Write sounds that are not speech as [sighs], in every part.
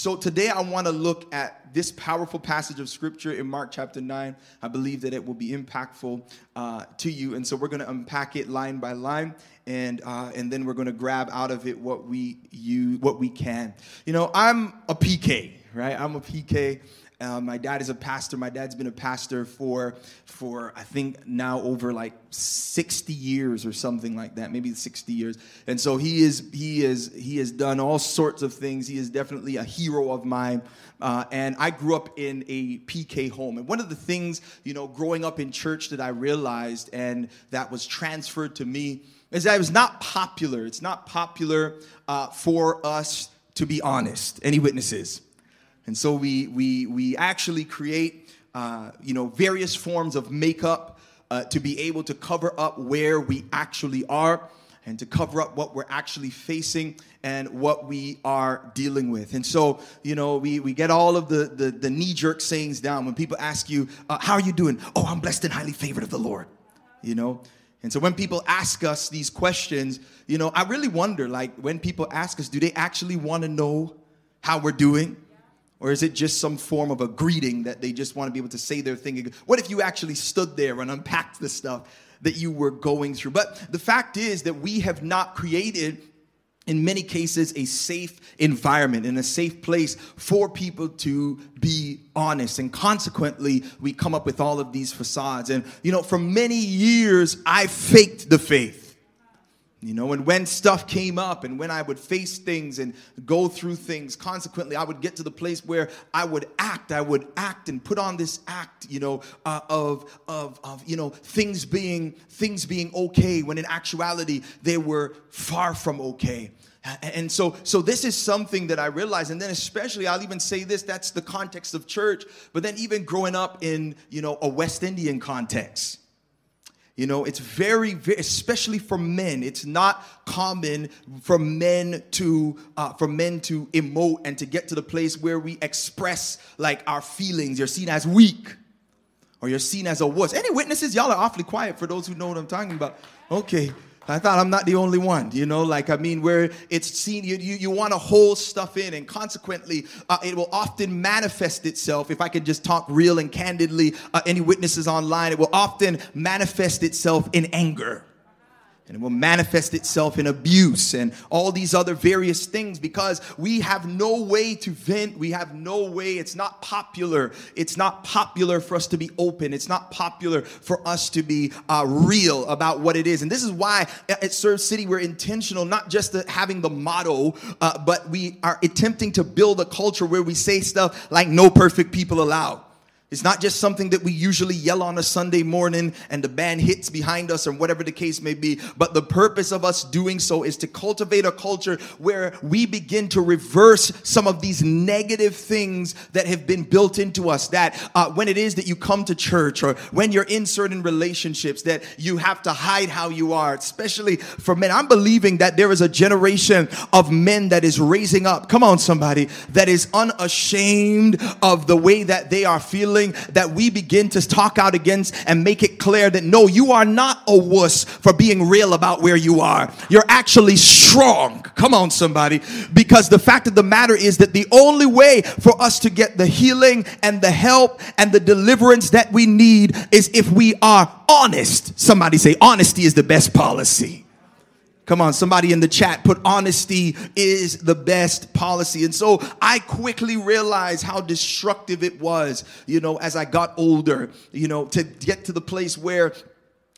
So today I want to look at this powerful passage of scripture in Mark chapter 9. I believe that it will be impactful uh, to you. And so we're going to unpack it line by line. And, uh, and then we're going to grab out of it what we use, what we can. You know, I'm a PK, right? I'm a PK. Uh, my dad is a pastor. My dad's been a pastor for, for I think now over like 60 years or something like that, maybe 60 years. And so he is, he is, he has done all sorts of things. He is definitely a hero of mine. Uh, and I grew up in a PK home. And one of the things, you know, growing up in church that I realized and that was transferred to me is that it was not popular. It's not popular uh, for us to be honest. Any witnesses? And so we, we, we actually create, uh, you know, various forms of makeup uh, to be able to cover up where we actually are and to cover up what we're actually facing and what we are dealing with. And so, you know, we, we get all of the, the, the knee jerk sayings down when people ask you, uh, How are you doing? Oh, I'm blessed and highly favored of the Lord, you know? And so when people ask us these questions, you know, I really wonder like when people ask us, do they actually want to know how we're doing? Or is it just some form of a greeting that they just want to be able to say their thing? What if you actually stood there and unpacked the stuff that you were going through? But the fact is that we have not created in many cases a safe environment and a safe place for people to be honest and consequently we come up with all of these facades and you know for many years i faked the faith you know, and when stuff came up and when I would face things and go through things, consequently, I would get to the place where I would act. I would act and put on this act, you know, uh, of, of, of, you know, things being, things being okay when in actuality they were far from okay. And so, so this is something that I realized, and then especially I'll even say this: that's the context of church. But then even growing up in you know a West Indian context, you know, it's very, very, especially for men. It's not common for men to uh, for men to emote and to get to the place where we express like our feelings. You're seen as weak, or you're seen as a wuss. Any witnesses? Y'all are awfully quiet for those who know what I'm talking about. Okay, I thought I'm not the only one, you know, like, I mean, where it's seen, you, you, you want to hold stuff in, and consequently, uh, it will often manifest itself. If I could just talk real and candidly, uh, any witnesses online, it will often manifest itself in anger and it will manifest itself in abuse and all these other various things because we have no way to vent. We have no way. It's not popular. It's not popular for us to be open. It's not popular for us to be uh, real about what it is. And this is why at Serve City we're intentional, not just having the motto, uh, but we are attempting to build a culture where we say stuff like "No perfect people allowed." It's not just something that we usually yell on a Sunday morning and the band hits behind us or whatever the case may be. But the purpose of us doing so is to cultivate a culture where we begin to reverse some of these negative things that have been built into us. That uh, when it is that you come to church or when you're in certain relationships, that you have to hide how you are, especially for men. I'm believing that there is a generation of men that is raising up. Come on, somebody, that is unashamed of the way that they are feeling that we begin to talk out against and make it clear that no, you are not a wuss for being real about where you are. You're actually strong. Come on, somebody. Because the fact of the matter is that the only way for us to get the healing and the help and the deliverance that we need is if we are honest. Somebody say, honesty is the best policy. Come on, somebody in the chat put honesty is the best policy. And so I quickly realized how destructive it was, you know, as I got older, you know, to get to the place where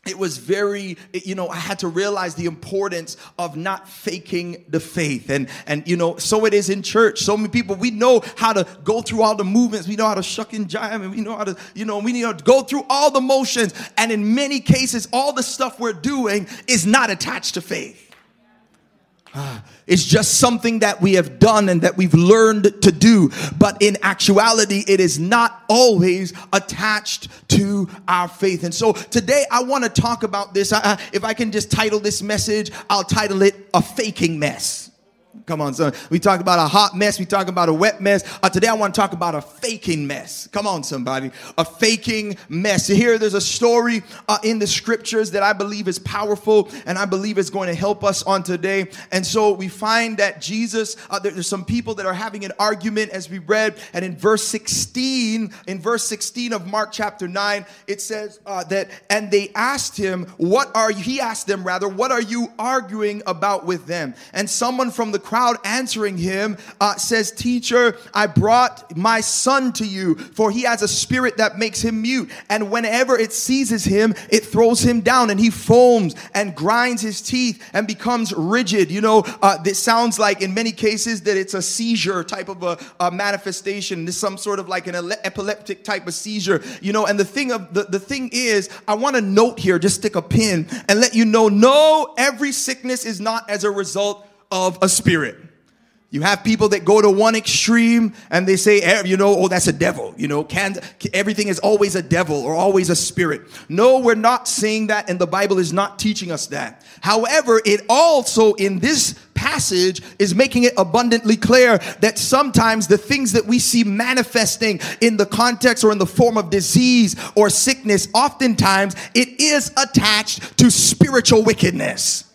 it was very you know i had to realize the importance of not faking the faith. And and you know so it is in church. So many people we know how to go through all the movements. We know how to shuck and jive and we know how to you know we need to go through all the motions. And in many cases all the stuff we're doing is not attached to faith Ah, it's just something that we have done and that we've learned to do. But in actuality, it is not always attached to our faith. And so today I want to talk about this. I, if I can just title this message, I'll title it A Faking Mess. Come on, son. We talk about a hot mess. We talk about a wet mess. Uh, today, I want to talk about a faking mess. Come on, somebody. A faking mess. Here, there's a story uh, in the scriptures that I believe is powerful and I believe is going to help us on today. And so we find that Jesus, uh, there, there's some people that are having an argument as we read. And in verse 16, in verse 16 of Mark chapter 9, it says uh, that, and they asked him, What are you? He asked them, rather, What are you arguing about with them? And someone from the crowd answering him uh, says, Teacher, I brought my son to you, for he has a spirit that makes him mute. And whenever it seizes him, it throws him down, and he foams and grinds his teeth and becomes rigid. You know, uh, this sounds like in many cases that it's a seizure type of a, a manifestation. This some sort of like an epileptic type of seizure. You know, and the thing of the, the thing is, I want to note here, just stick a pin and let you know, no, every sickness is not as a result of a spirit. You have people that go to one extreme and they say, eh, you know, oh, that's a devil. You know, can, everything is always a devil or always a spirit. No, we're not saying that, and the Bible is not teaching us that. However, it also in this passage is making it abundantly clear that sometimes the things that we see manifesting in the context or in the form of disease or sickness, oftentimes it is attached to spiritual wickedness.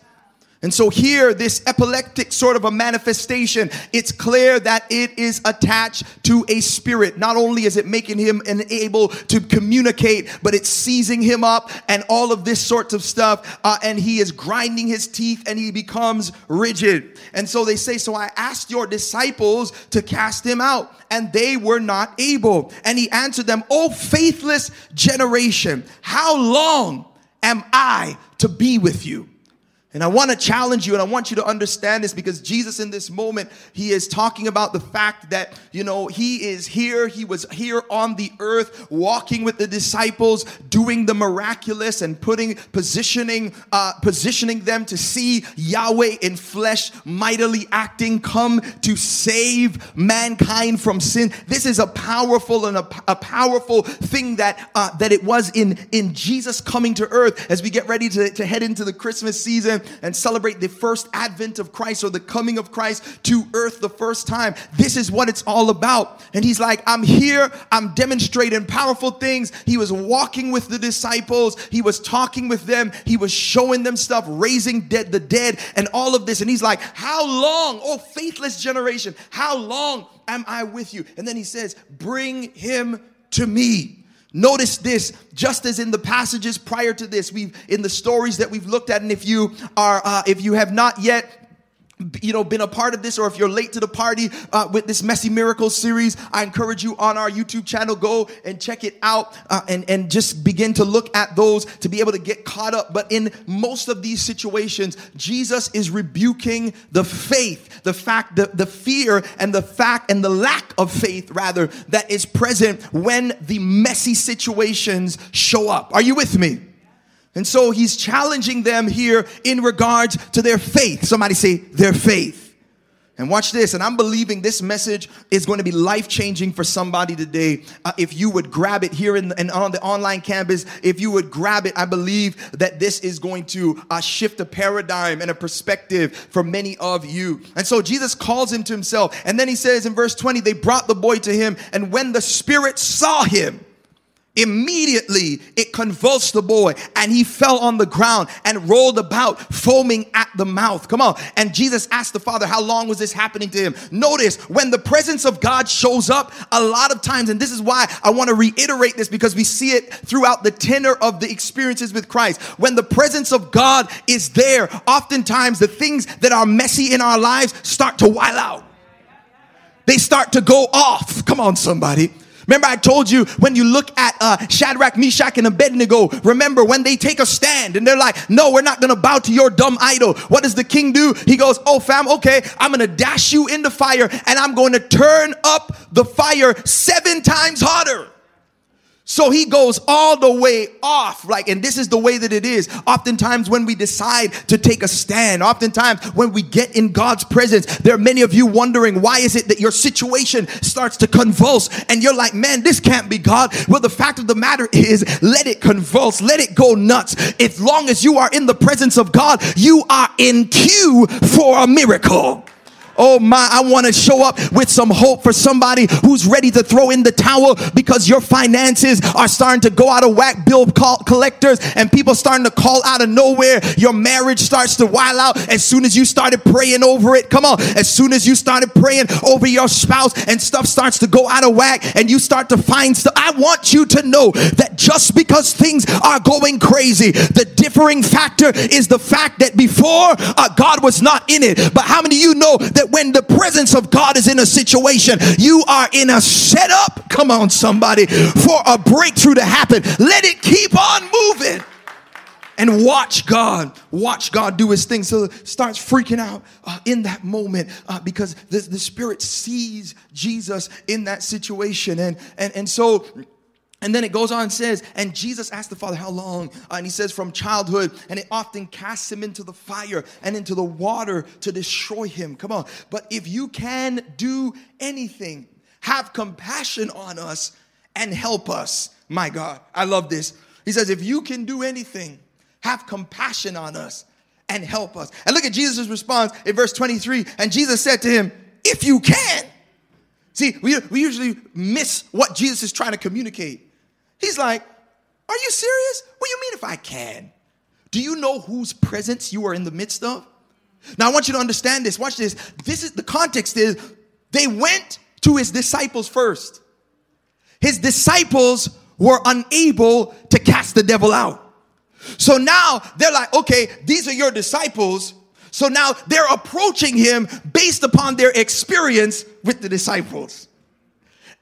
And so here, this epileptic sort of a manifestation, it's clear that it is attached to a spirit. Not only is it making him unable to communicate, but it's seizing him up and all of this sorts of stuff. Uh, and he is grinding his teeth and he becomes rigid. And so they say, so I asked your disciples to cast him out and they were not able. And he answered them, Oh, faithless generation, how long am I to be with you? And I want to challenge you and I want you to understand this because Jesus in this moment, he is talking about the fact that, you know, he is here. He was here on the earth walking with the disciples, doing the miraculous and putting, positioning, uh, positioning them to see Yahweh in flesh, mightily acting, come to save mankind from sin. This is a powerful and a, a powerful thing that, uh, that it was in, in Jesus coming to earth as we get ready to, to head into the Christmas season and celebrate the first advent of Christ or the coming of Christ to earth the first time. This is what it's all about. And he's like, I'm here, I'm demonstrating powerful things. He was walking with the disciples, he was talking with them, he was showing them stuff, raising dead the dead, and all of this. And he's like, How long, oh faithless generation, how long am I with you? And then he says, Bring him to me. Notice this, just as in the passages prior to this, we've in the stories that we've looked at, and if you are, uh, if you have not yet you know been a part of this or if you're late to the party uh, with this messy miracles series i encourage you on our youtube channel go and check it out uh, and and just begin to look at those to be able to get caught up. But in most of these situations jesus is rebuking the faith the fact the, the fear and the fact and the lack of faith rather that is present when the messy situations show up. Are you with me and so he's challenging them here in regards to their faith. Somebody say, their faith. And watch this, and I'm believing this message is going to be life changing for somebody today. Uh, if you would grab it here in, in, on the online campus, if you would grab it, I believe that this is going to uh, shift a paradigm and a perspective for many of you. And so Jesus calls him to himself, and then he says in verse 20, they brought the boy to him, and when the Spirit saw him, Immediately it convulsed the boy and he fell on the ground and rolled about, foaming at the mouth. Come on. And Jesus asked the father, How long was this happening to him? Notice when the presence of God shows up, a lot of times, and this is why I want to reiterate this because we see it throughout the tenor of the experiences with Christ. When the presence of God is there, oftentimes the things that are messy in our lives start to while out. They start to go off. Come on, somebody. Remember, I told you when you look at uh, Shadrach, Meshach, and Abednego, remember when they take a stand and they're like, no, we're not going to bow to your dumb idol. What does the king do? He goes, oh, fam, okay, I'm going to dash you in the fire and I'm going to turn up the fire seven times hotter. So he goes all the way off. Like, and this is the way that it is. Oftentimes, when we decide to take a stand, oftentimes when we get in God's presence, there are many of you wondering why is it that your situation starts to convulse and you're like, man, this can't be God. Well, the fact of the matter is, let it convulse, let it go nuts. As long as you are in the presence of God, you are in queue for a miracle. Oh my, I want to show up with some hope for somebody who's ready to throw in the towel because your finances are starting to go out of whack. Bill collectors and people starting to call out of nowhere. Your marriage starts to while out as soon as you started praying over it. Come on. As soon as you started praying over your spouse and stuff starts to go out of whack and you start to find stuff. I want you to know that just because things are going crazy, the differing factor is the fact that before uh, God was not in it. But how many of you know that when the presence of God is in a situation, you are in a setup? Come on, somebody, for a breakthrough to happen. Let it keep on moving and watch God, watch God do his thing. So starts freaking out uh, in that moment uh, because the, the Spirit sees Jesus in that situation. And, and, and so and then it goes on and says, and Jesus asked the Father, How long? Uh, and he says, From childhood. And it often casts him into the fire and into the water to destroy him. Come on. But if you can do anything, have compassion on us and help us. My God, I love this. He says, If you can do anything, have compassion on us and help us. And look at Jesus' response in verse 23. And Jesus said to him, If you can. See, we, we usually miss what Jesus is trying to communicate. He's like, Are you serious? What do you mean if I can? Do you know whose presence you are in the midst of? Now I want you to understand this. Watch this. This is the context is they went to his disciples first. His disciples were unable to cast the devil out. So now they're like, okay, these are your disciples. So now they're approaching him based upon their experience with the disciples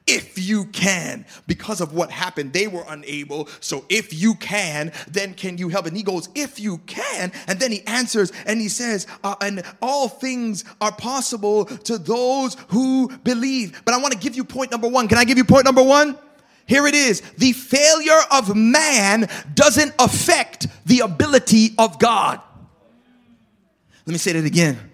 if you can because of what happened they were unable. So if you can then can you help? And he goes if you can. And then he answers and he says uh, and all things are possible to those who believe. But i want to give you point number one. Can i give you point number one? Here it is. The failure of man doesn't affect the ability of god. Let me say that again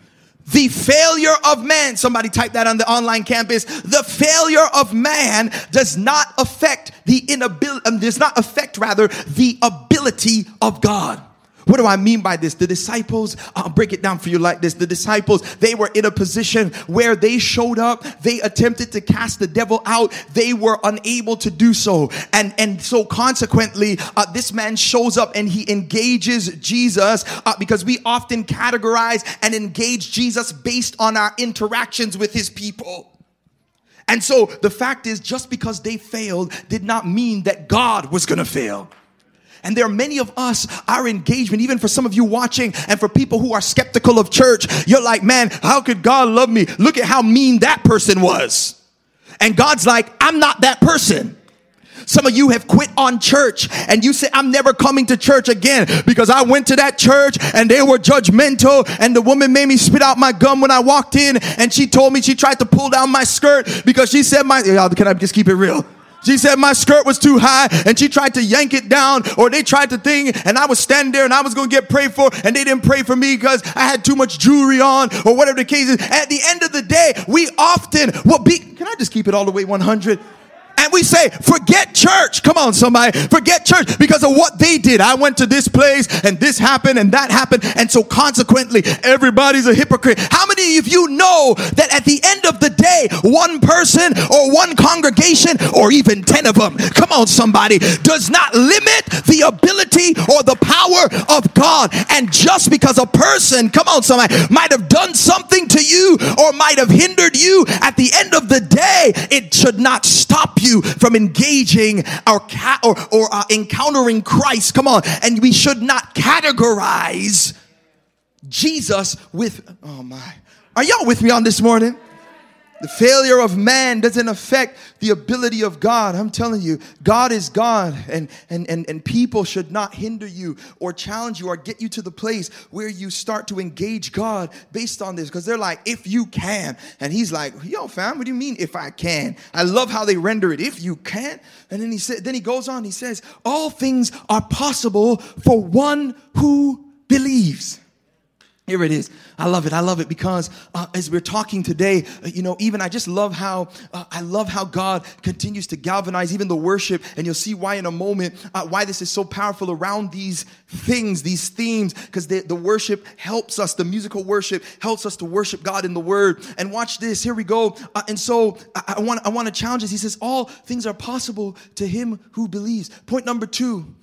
the failure of man, somebody type that on the online campus. The failure of man does not affect the inability, um, does not affect rather the ability of God. What do I mean by this? The disciples, I'll break it down for you like this. The disciples, they were in a position where they showed up, they attempted to cast the devil out, they were unable to do so. And, and so consequently, uh, this man shows up and he engages Jesus uh, because we often categorize and engage Jesus based on our interactions with his people. And so the fact is, just because they failed did not mean that God was gonna fail. And there are many of us, our engagement, even for some of you watching, and for people who are skeptical of church, you're like, man, how could God love me? Look at how mean that person was. And God's like, I'm not that person. Some of you have quit on church and you say, I'm never coming to church again because I went to that church and they were judgmental and the woman made me spit out my gum when I walked in and she told me she tried to pull down my skirt because she said my, can I just keep it real? She said my skirt was too high and she tried to yank it down or they tried to thing and I was standing there and I was going to get prayed for and they didn't pray for me because I had too much jewelry on or whatever the case is. At the end of the day, we often will be, can I just keep it all the way 100? We say, forget church. Come on, somebody. Forget church because of what they did. I went to this place and this happened and that happened. And so consequently, everybody's a hypocrite. How many of you know that at the end of the day, one person or one congregation or even 10 of them, come on, somebody, does not limit the ability or the power of God. And just because a person, come on, somebody, might have done something to you or might have hindered you, at the end of the day, it should not stop you from engaging our ca- or, or uh, encountering Christ. Come on. And we should not categorize Jesus with, oh my. Are y'all with me on this morning? The failure of man doesn't affect the ability of God. I'm telling you, God is God, and, and, and, and people should not hinder you or challenge you or get you to the place where you start to engage God based on this. Because they're like, if you can. And he's like, yo, fam, what do you mean if I can? I love how they render it, if you can. And then he said, then he goes on, he says, all things are possible for one who believes. Here it is. I love it. I love it because uh, as we're talking today, uh, you know, even I just love how uh, I love how God continues to galvanize even the worship, and you'll see why in a moment uh, why this is so powerful around these things, these themes, because the, the worship helps us. The musical worship helps us to worship God in the Word. And watch this. Here we go. Uh, and so I, I want I want to challenge this. He says all things are possible to him who believes. Point number two: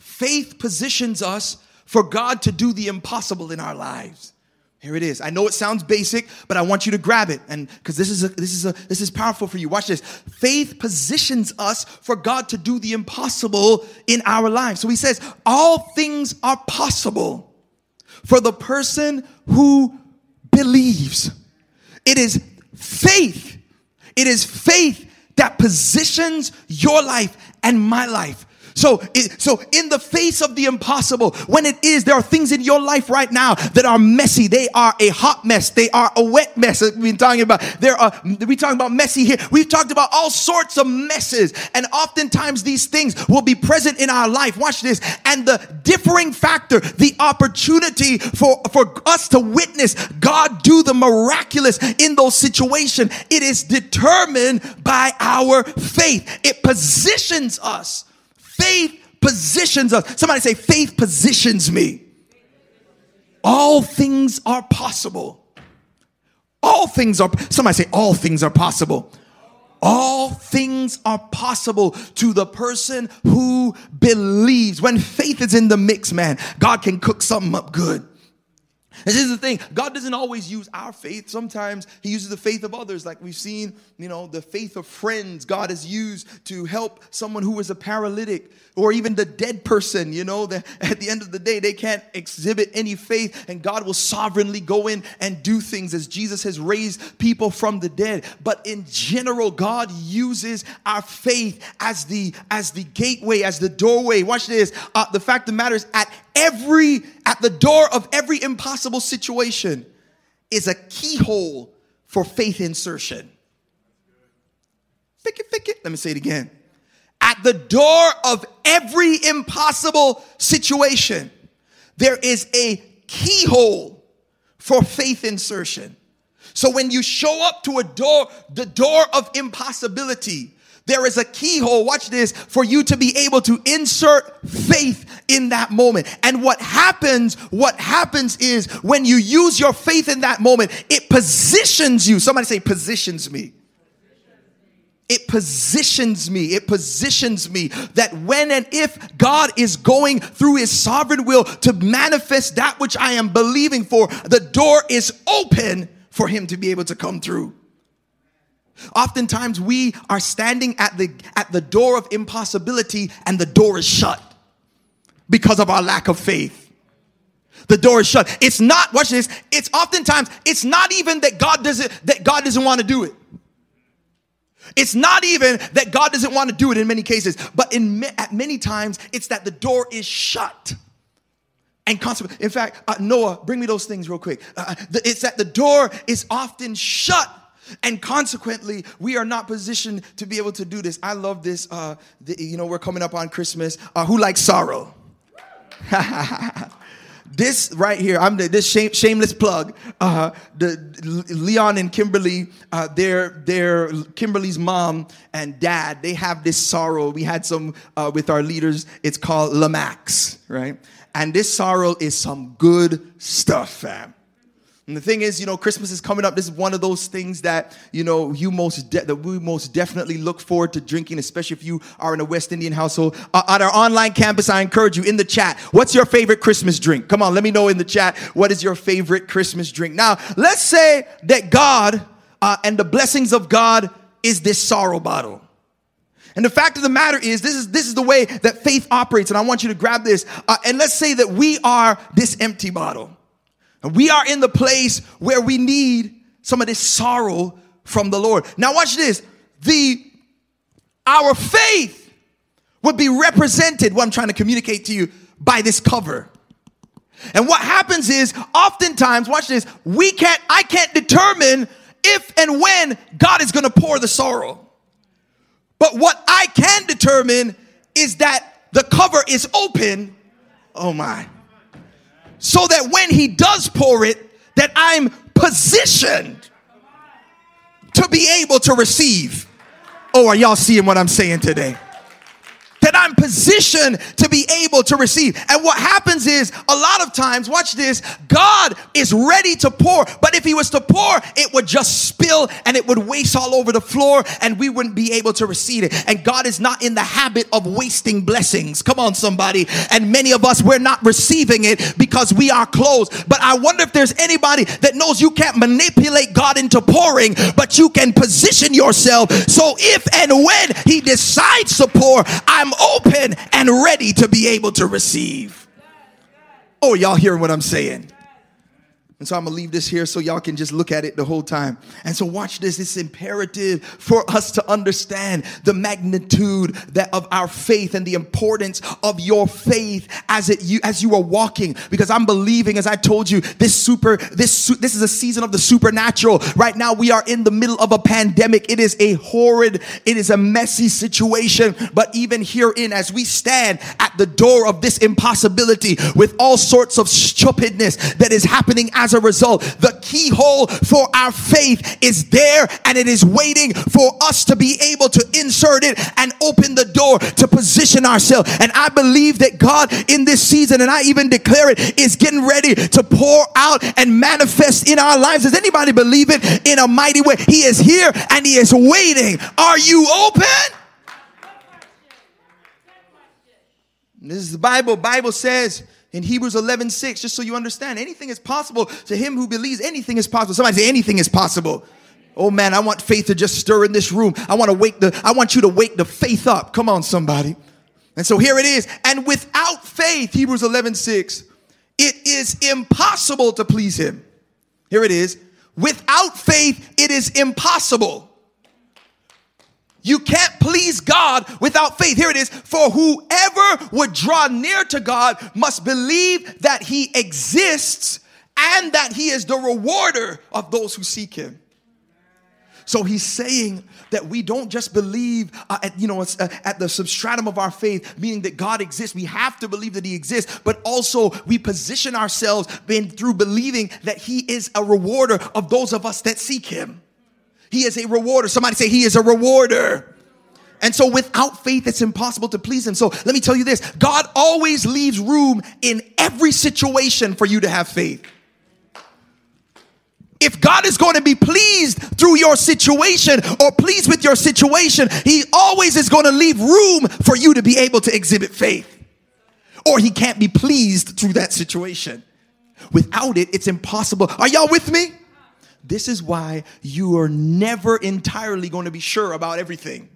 faith positions us for God to do the impossible in our lives. Here it is. I know it sounds basic, but I want you to grab it and because this is a, this is a, this is powerful for you. Watch this. Faith positions us for God to do the impossible in our lives. So he says, all things are possible for the person who believes. It is faith. It is faith that positions your life and my life so, so in the face of the impossible, when it is, there are things in your life right now that are messy. They are a hot mess. They are a wet mess. We've been talking about. There are we talking about messy here. We've talked about all sorts of messes, and oftentimes these things will be present in our life. Watch this, and the differing factor, the opportunity for for us to witness God do the miraculous in those situations. It is determined by our faith. It positions us Faith positions us. Somebody say, faith positions me. All things are possible. All things are, somebody say, all things are possible. All things are possible to the person who believes. When faith is in the mix, man, God can cook something up good. This is the thing God doesn't always use our faith. Sometimes He uses the faith of others, like we've seen, you know, the faith of friends God has used to help someone who is a paralytic or even the dead person, you know, that [laughs] at the end of the day, they can't exhibit any faith, and God will sovereignly go in and do things as Jesus has raised people from the dead. But in general, God uses our faith as the as the gateway, as the doorway. Watch this. Uh, the fact of the matter is, at every at the door of every impossible situation is a keyhole for faith insertion. Fick it, fick it. Let me say it again at the door of every impossible situation, there is a keyhole for faith insertion. So when you show up to a door, the door of impossibility, there is a keyhole, watch this, for you to be able to insert faith in that moment. And what happens, what happens is when you use your faith in that moment, it positions you. Somebody say, positions me it positions me. It positions me that when and if God is going through his sovereign will to manifest that which I am believing for, the door is open for him to be able to come through. Oftentimes we are standing at the at the door of impossibility and the door is shut because of our lack of faith. The door is shut. It's not watch this. It's oftentimes it's not even that God doesn't that God doesn't want to do it. It's not even that God doesn't want to do it in many cases, but in at many times it's that the door is shut. And consequently, in fact, uh, Noah, bring me those things real quick. Uh, uh, the, it's that the door is often shut and consequently we are not positioned to be able to do this i love this uh, the, you know we're coming up on christmas uh, who likes sorrel [laughs] this right here, I'm the, this shame, shameless plug. Uh, the Leon and Kimberly, uh, their their Kimberly's mom and dad, they have this sorrel. We had some uh, with our leaders. It's called Lamax, right? And this sorrel is some good stuff, fam. And the thing is, you know, Christmas is coming up. This is one of those things that you know you most de- that we most definitely look forward to drinking, especially if you are in a West Indian household. Uh, at our online campus, I encourage you in the chat. What's your favorite Christmas drink? Come on, let me know in the chat. What is your favorite Christmas drink? Now, let's say that God uh, and the blessings of God is this sorrel bottle. And the fact of the matter is, this is this is the way that faith operates. And I want you to grab this. Uh, and let's say that we are this empty bottle. And we are in the place where we need some of this sorrel from the Lord. Now watch this. The our faith would be represented, what I'm trying to communicate to you, by this cover. And what happens is oftentimes, watch this, we can't, I can't determine if and when God is gonna pour the sorrel. But what I can determine is that the cover is open. Oh my so that when he does pour it, that I'm positioned to be able to receive. Oh, are y'all seeing what I'm saying today? I'm positioned to be able to receive. And what happens is a lot of times, watch this, God is ready to pour, but if he was to pour, it would just spill and it would waste all over the floor and we wouldn't be able to receive it. And God is not in the habit of wasting blessings. Come on, somebody. And many of us, we're not receiving it because we are closed. But I wonder if there's anybody that knows you can't manipulate God into pouring, but you can position yourself. So if and when he decides to pour, I'm open and ready to be able to receive. Oh, y'all hearing what I'm saying? And so I'm gonna leave this here so y'all can just look at it the whole time. And so watch this. It's imperative for us to understand the magnitude that of our faith and the importance of your faith as it you as you are walking. Because I'm believing, as I told you, this super this this is a season of the supernatural. Right now we are in the middle of a pandemic. It is a horrid, it is a messy situation. But even herein, as we stand at the door of this impossibility with all sorts of stupidness that is happening as as a result, the keyhole for our faith is there and it is waiting for us to be able to insert it and open the door to position ourselves. And I believe that God in this season, and I even declare it, is getting ready to pour out and manifest in our lives. Does anybody believe it in a mighty way? He is here and He is waiting. Are you open? This is the Bible. Bible says in Hebrews 11, 6, just so you understand, anything is possible to him who believes anything is possible. Somebody say anything is possible. Oh man, I want faith to just stir in this room. I want to wake the, I want you to wake the faith up. Come on, somebody. And so here it is. And without faith, Hebrews 11, 6, it is impossible to please him. Here it is. Without faith, it is impossible. You can't please God without faith. Here it is. For whoever would draw near to God must believe that he exists and that he is the rewarder of those who seek him. So he's saying that we don't just believe uh, at you know uh, at the substratum of our faith, meaning that God exists. We have to believe that He exists, but also we position ourselves in, through believing that He is a rewarder of those of us that seek Him. He is a rewarder. Somebody say, He is a rewarder. And so without faith, it's impossible to please Him. So let me tell you this God always leaves room in every situation for you to have faith. If God is going to be pleased through your situation or pleased with your situation, He always is going to leave room for you to be able to exhibit faith. Or He can't be pleased through that situation. Without it, it's impossible. Are y'all with me? This is why you are never entirely going to be sure about everything.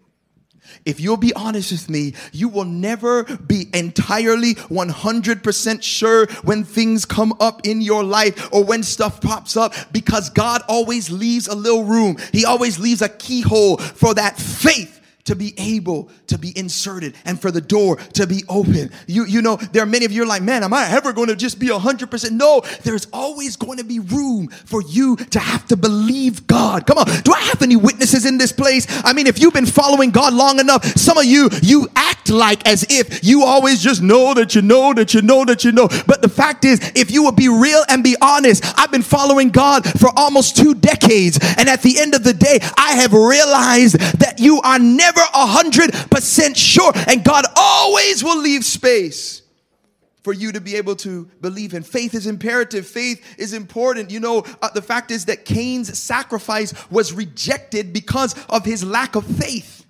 If you'll be honest with me, you will never be entirely 100% sure when things come up in your life or when stuff pops up because God always leaves a little room. He always leaves a keyhole for that faith to be able to be inserted and for the door to be open. You, you know, there are many of you like, man, am I ever going to just be 100%? No, there's always going to be room for you to have to believe God. Come on. Do I have any witnesses in this place? I mean, if you've been following God long enough, some of you, you act like as if you always just know that you know that you know that you know. But the fact is, if you would be real and be honest, I've been following God for almost two decades. And at the end of the day, I have realized that you are never never 100% sure. And God always will leave space for you to be able to believe in. Faith is imperative. Faith is important. You know, uh, the fact is that Cain's sacrifice was rejected because of his lack of faith.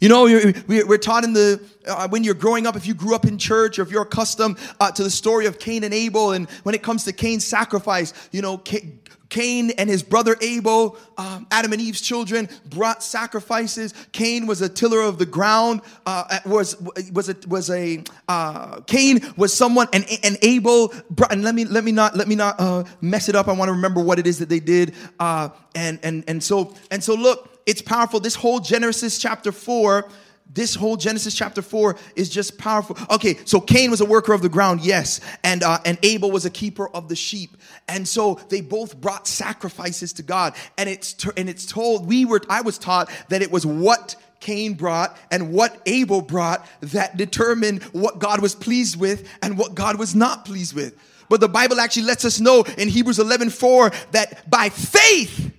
You know, we're taught in the, uh, when you're growing up, if you grew up in church or if you're accustomed uh, to the story of Cain and Abel, and when it comes to Cain's sacrifice, you know, Cain and his brother Abel, um, Adam and Eve's children, brought sacrifices. Cain was a tiller of the ground. Uh, was was a was a uh, Cain was someone, and and Abel. Brought, and let me let me not let me not uh, mess it up. I want to remember what it is that they did. Uh, and and and so and so look, it's powerful. This whole Genesis chapter four this whole Genesis chapter 4 is just powerful. Okay, so Cain was a worker of the ground, yes, and uh, and Abel was a keeper of the sheep. And so they both brought sacrifices to God. And it's and it's told we were I was taught that it was what Cain brought and what Abel brought that determined what God was pleased with and what God was not pleased with. But the Bible actually lets us know in Hebrews 11 4 that by faith,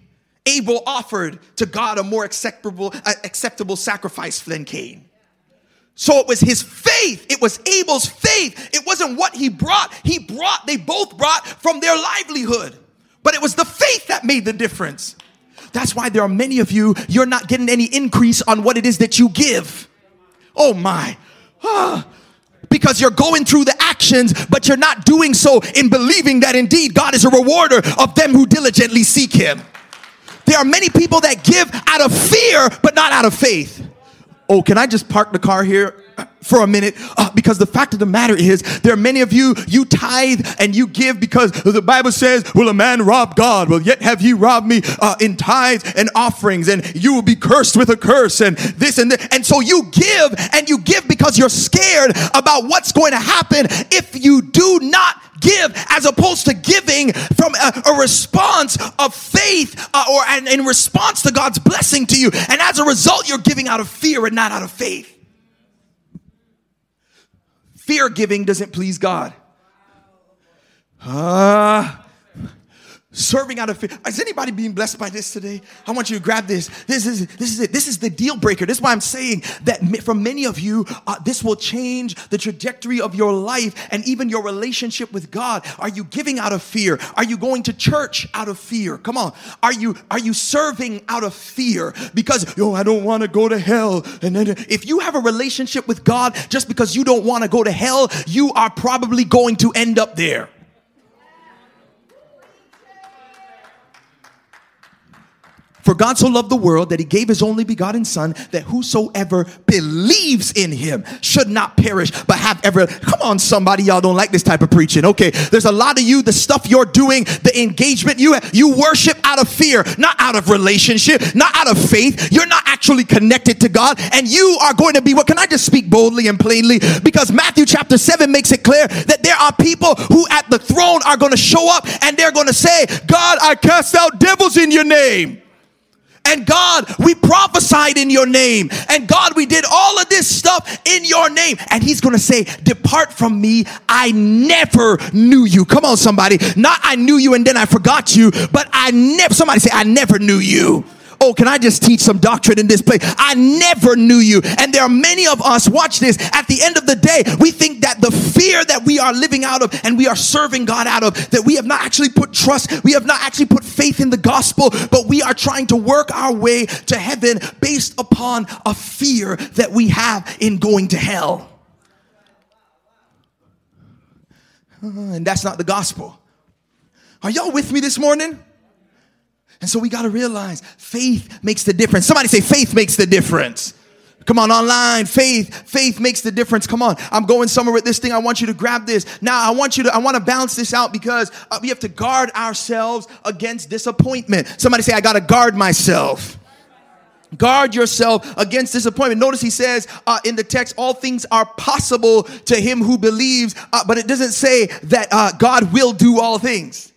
Abel offered to God a more acceptable, acceptable sacrifice than Cain. So it was his faith. It was Abel's faith. It wasn't what he brought. He brought, they both brought from their livelihood. But it was the faith that made the difference. That's why there are many of you, you're not getting any increase on what it is that you give. Oh my. Ah. Because you're going through the actions, but you're not doing so in believing that indeed God is a rewarder of them who diligently seek Him. There are many people that give out of fear, but not out of faith. Oh, can I just park the car here for a minute? Uh, because the fact of the matter is, there are many of you, you tithe and you give because the Bible says, Will a man rob God? Well, yet have ye robbed me uh, in tithes and offerings, and you will be cursed with a curse, and this and that. And so you give, and you give because you're scared about what's going to happen if you do not give as opposed to giving from a, a response of faith uh, or and in response to God's blessing to you. And as a result, you're giving out of fear and not out of faith. Fear giving doesn't please God. Uh, serving out of fear. Is anybody being blessed by this today? I want you to grab this. This is this is it. This is the deal breaker. This is why I'm saying that for many of you, uh, this will change the trajectory of your life and even your relationship with God. Are you giving out of fear? Are you going to church out of fear? Come on. Are you are you serving out of fear because yo I don't want to go to hell? And then if you have a relationship with God just because you don't want to go to hell, you are probably going to end up there. For God so loved the world that he gave his only begotten Son, that whosoever believes in him should not perish, but have ever. Come on, somebody, y'all don't like this type of preaching. Okay, there's a lot of you, the stuff you're doing, the engagement you you worship out of fear, not out of relationship, not out of faith. You're not actually connected to God, and you are going to be. What can I just speak boldly and plainly? Because Matthew chapter seven makes it clear that there are people who at the throne are going to show up and they're going to say, "God, I cast out devils in your name." And God, we prophesied in your name. And God, we did all of this stuff in your name. And He's going to say, Depart from me. I never knew you. Come on, somebody. Not I knew you and then I forgot you, but I never, somebody say, I never knew you. Oh, can I just teach some doctrine in this place? I never knew you. And there are many of us, watch this, at the end of the day, we think that the fear that we are living out of and we are serving God out of, that we have not actually put trust, we have not actually put faith in the gospel, but we are trying to work our way to heaven based upon a fear that we have in going to hell. Ah, and that's not the gospel. Are y'all with me this morning? And so we got to realize faith makes the difference. Somebody say, faith makes the difference. Come on, online, faith, faith makes the difference. Come on, I'm going somewhere with this thing. I want you to grab this. Now, I want you to, I want to balance this out because uh, we have to guard ourselves against disappointment. Somebody say, I got to guard myself. Guard yourself against disappointment. Notice he says uh, in the text, all things are possible to him who believes, uh, but it doesn't say that uh, God will do all things.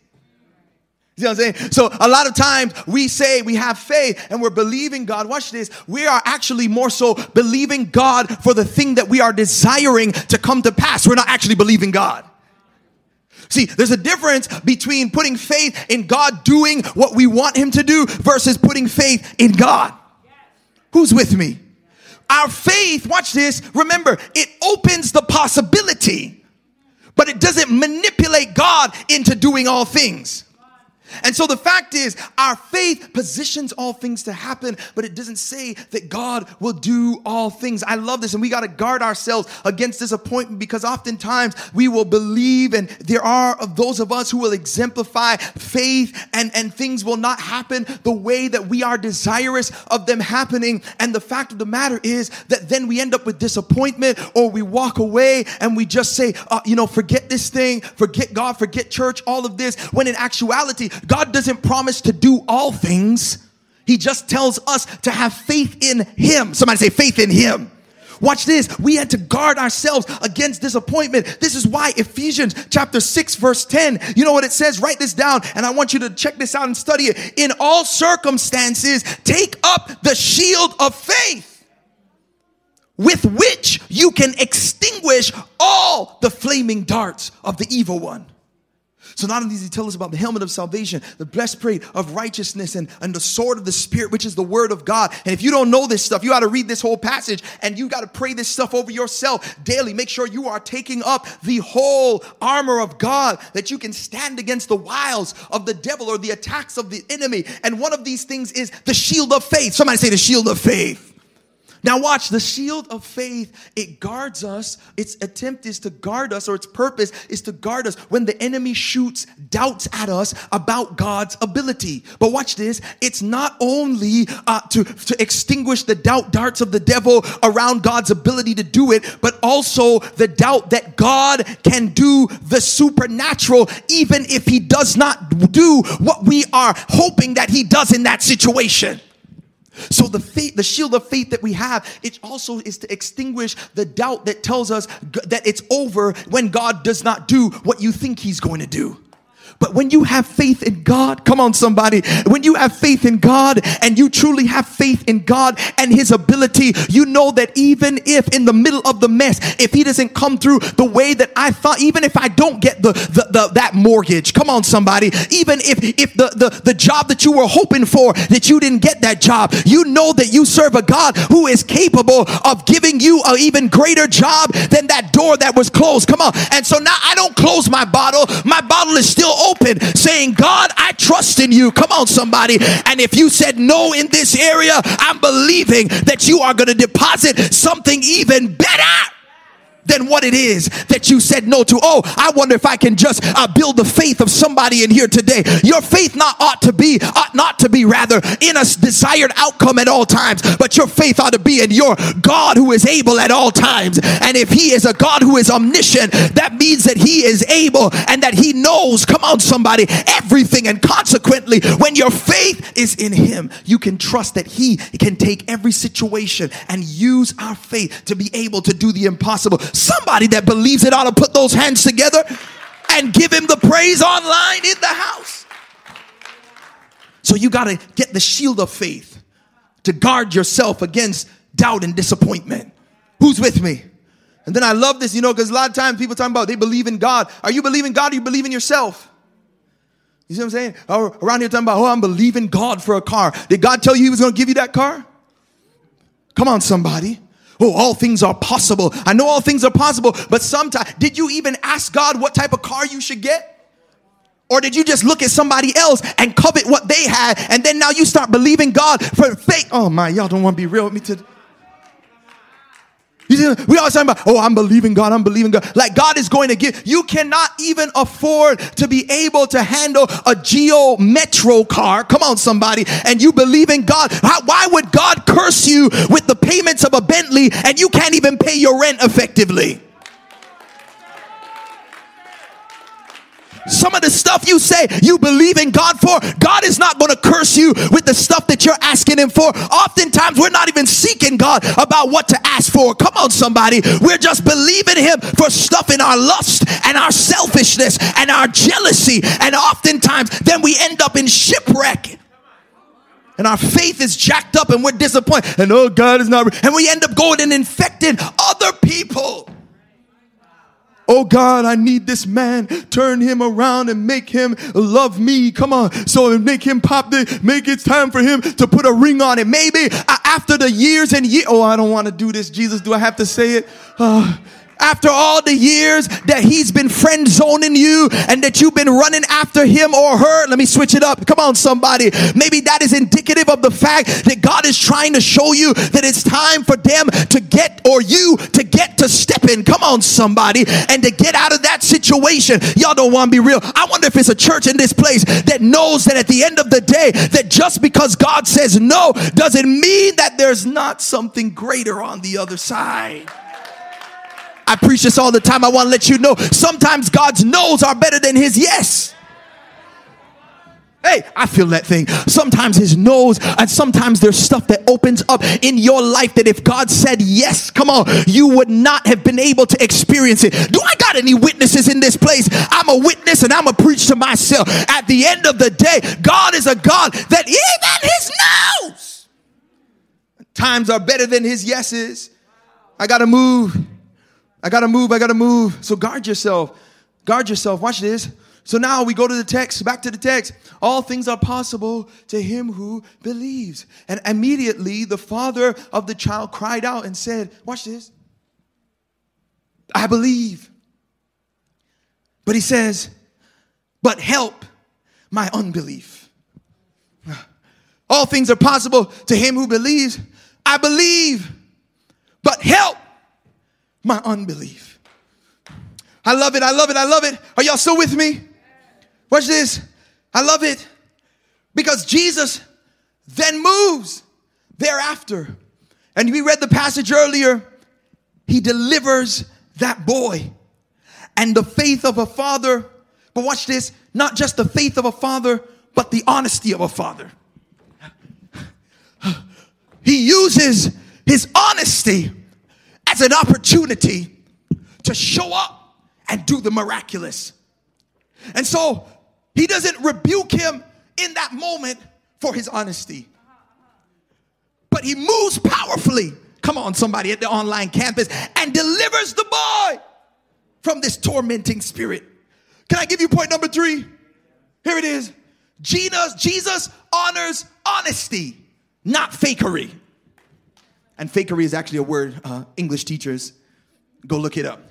You know what I'm saying? So a lot of times we say we have faith and we're believing God. Watch this. We are actually more so believing God for the thing that we are desiring to come to pass. We're not actually believing God. See, there's a difference between putting faith in God doing what we want Him to do versus putting faith in God. Who's with me? Our faith, watch this, remember, it opens the possibility, but it doesn't manipulate God into doing all things. And so the fact is, our faith positions all things to happen, but it doesn't say that God will do all things. I love this, and we got to guard ourselves against disappointment because oftentimes we will believe, and there are those of us who will exemplify faith, and, and things will not happen the way that we are desirous of them happening. And the fact of the matter is that then we end up with disappointment, or we walk away and we just say, uh, you know, forget this thing, forget God, forget church, all of this, when in actuality, God doesn't promise to do all things. He just tells us to have faith in Him. Somebody say, faith in Him. Watch this. We had to guard ourselves against disappointment. This is why Ephesians chapter 6 verse 10, you know what it says? Write this down and I want you to check this out and study it. In all circumstances, take up the shield of faith with which you can extinguish all the flaming darts of the evil one. So not only does he tell us about the helmet of salvation, the breastplate of righteousness, and, and the sword of the spirit, which is the word of God. And if you don't know this stuff, you got to read this whole passage and you got to pray this stuff over yourself daily. Make sure you are taking up the whole armor of God that you can stand against the wiles of the devil or the attacks of the enemy. And one of these things is the shield of faith. Somebody say the shield of faith. Now, watch the shield of faith, it guards us. Its attempt is to guard us, or its purpose is to guard us when the enemy shoots doubts at us about God's ability. But watch this it's not only uh, to, to extinguish the doubt darts of the devil around God's ability to do it, but also the doubt that God can do the supernatural, even if he does not do what we are hoping that he does in that situation. So the faith, the shield of faith that we have, it also is to extinguish the doubt that tells us that it's over when God does not do what you think he's going to do. But when you have faith in God, come on, somebody, when you have faith in God and you truly have faith in God and His ability, you know that even if in the middle of the mess, if He doesn't come through the way that I thought, even if I don't get the, the, the that mortgage, come on, somebody, even if if the, the the job that you were hoping for that you didn't get that job, you know that you serve a God who is capable of giving you an even greater job than that door that was closed. Come on, and so now I don't close my bottle; my bottle is still open open saying, God, I trust in you. Come on, somebody. And if you said no in this area, I'm believing that you are going to deposit something even better than what it is that you said no to. Oh, I wonder if I can just uh, build the faith of somebody in here today. Your faith not ought to be, ought not to be rather in a desired outcome at all times, but your faith ought to be in your God who is able at all times. And if he is a God who is omniscient, that means that he is able and that he knows, come on somebody, everything. And consequently, when your faith is in him, you can trust that he can take every situation and use our faith to be able to do the impossible. Somebody that believes it ought to put those hands together and give him the praise online in the house. So you got to get the shield of faith to guard yourself against doubt and disappointment. Who's with me? And then I love this, you know, because a lot of times people talking about they believe in God. Are you believing God or you believe in yourself? You see what I'm saying? Or around here talking about, oh, I'm believing God for a car. Did God tell you he was going to give you that car? Come on, somebody. Oh, all things are possible. I know all things are possible, but sometimes, did you even ask God what type of car you should get? Or did you just look at somebody else and covet what they had, and then now you start believing God for fake? Oh my, y'all don't want to be real with me today. We always talking about, oh, I'm believing God, I'm believing God. Like God is going to give. You cannot even afford to be able to handle a Geo Metro car. Come on, somebody. And you believe in God. How, why would God curse you with the payments of a Bentley and you can't even pay your rent effectively? Some of the stuff you say you believe in God for, God is not going to curse you with the stuff that you're asking Him for. Oftentimes, we're not even seeking God about what to ask for. Come on, somebody. We're just believing Him for stuff in our lust and our selfishness and our jealousy. And oftentimes, then we end up in shipwreck and our faith is jacked up and we're disappointed and oh god is not and we end up going and infecting other people Oh God, I need this man. Turn him around and make him love me. Come on. So make him pop the, make it time for him to put a ring on it. Maybe after the years and years. Oh, I don't want to do this. Jesus, do I have to say it? Uh, after all the years that he's been friend zoning you and that you've been running after him or her. Let me switch it up. Come on, somebody. Maybe that is indicative of the fact that God is trying to show you that it's time for them to get or you to get to step in. Come on, somebody, and to get out of that situation. Y'all don't want to be real. I wonder if it's a church in this place that knows that at the end of the day, that just because God says no doesn't mean that there's not something greater on the other side. I preach this all the time. I want to let you know sometimes God's no's are better than his yes. Hey, I feel that thing. Sometimes his no's, and sometimes there's stuff that opens up in your life that if God said yes, come on, you would not have been able to experience it. Do I got any witnesses in this place? I'm a witness and I'm a preach to myself. At the end of the day, God is a God that even his no's times are better than his yeses. I gotta move. I gotta move. I gotta move. So guard yourself. Guard yourself. Watch this. So now we go to the text, back to the text. All things are possible to him who believes. And immediately the father of the child cried out and said, Watch this. I believe. But he says, But help my unbelief. All things are possible to him who believes. I believe, but help my unbelief. I love it. I love it. I love it. Are y'all still with me? Watch this. I love it because Jesus then moves thereafter. And we read the passage earlier. He delivers that boy and the faith of a father. But watch this not just the faith of a father, but the honesty of a father. He uses his honesty as an opportunity to show up and do the miraculous. And so he doesn't rebuke him in that moment for his honesty, but he moves powerfully. Come on, somebody at the online campus and delivers the boy from this tormenting spirit. Can I give you point number three? Here it is. Jesus, Jesus honors honesty, not fakery. And fakery is actually a word, uh, English teachers, go look it up.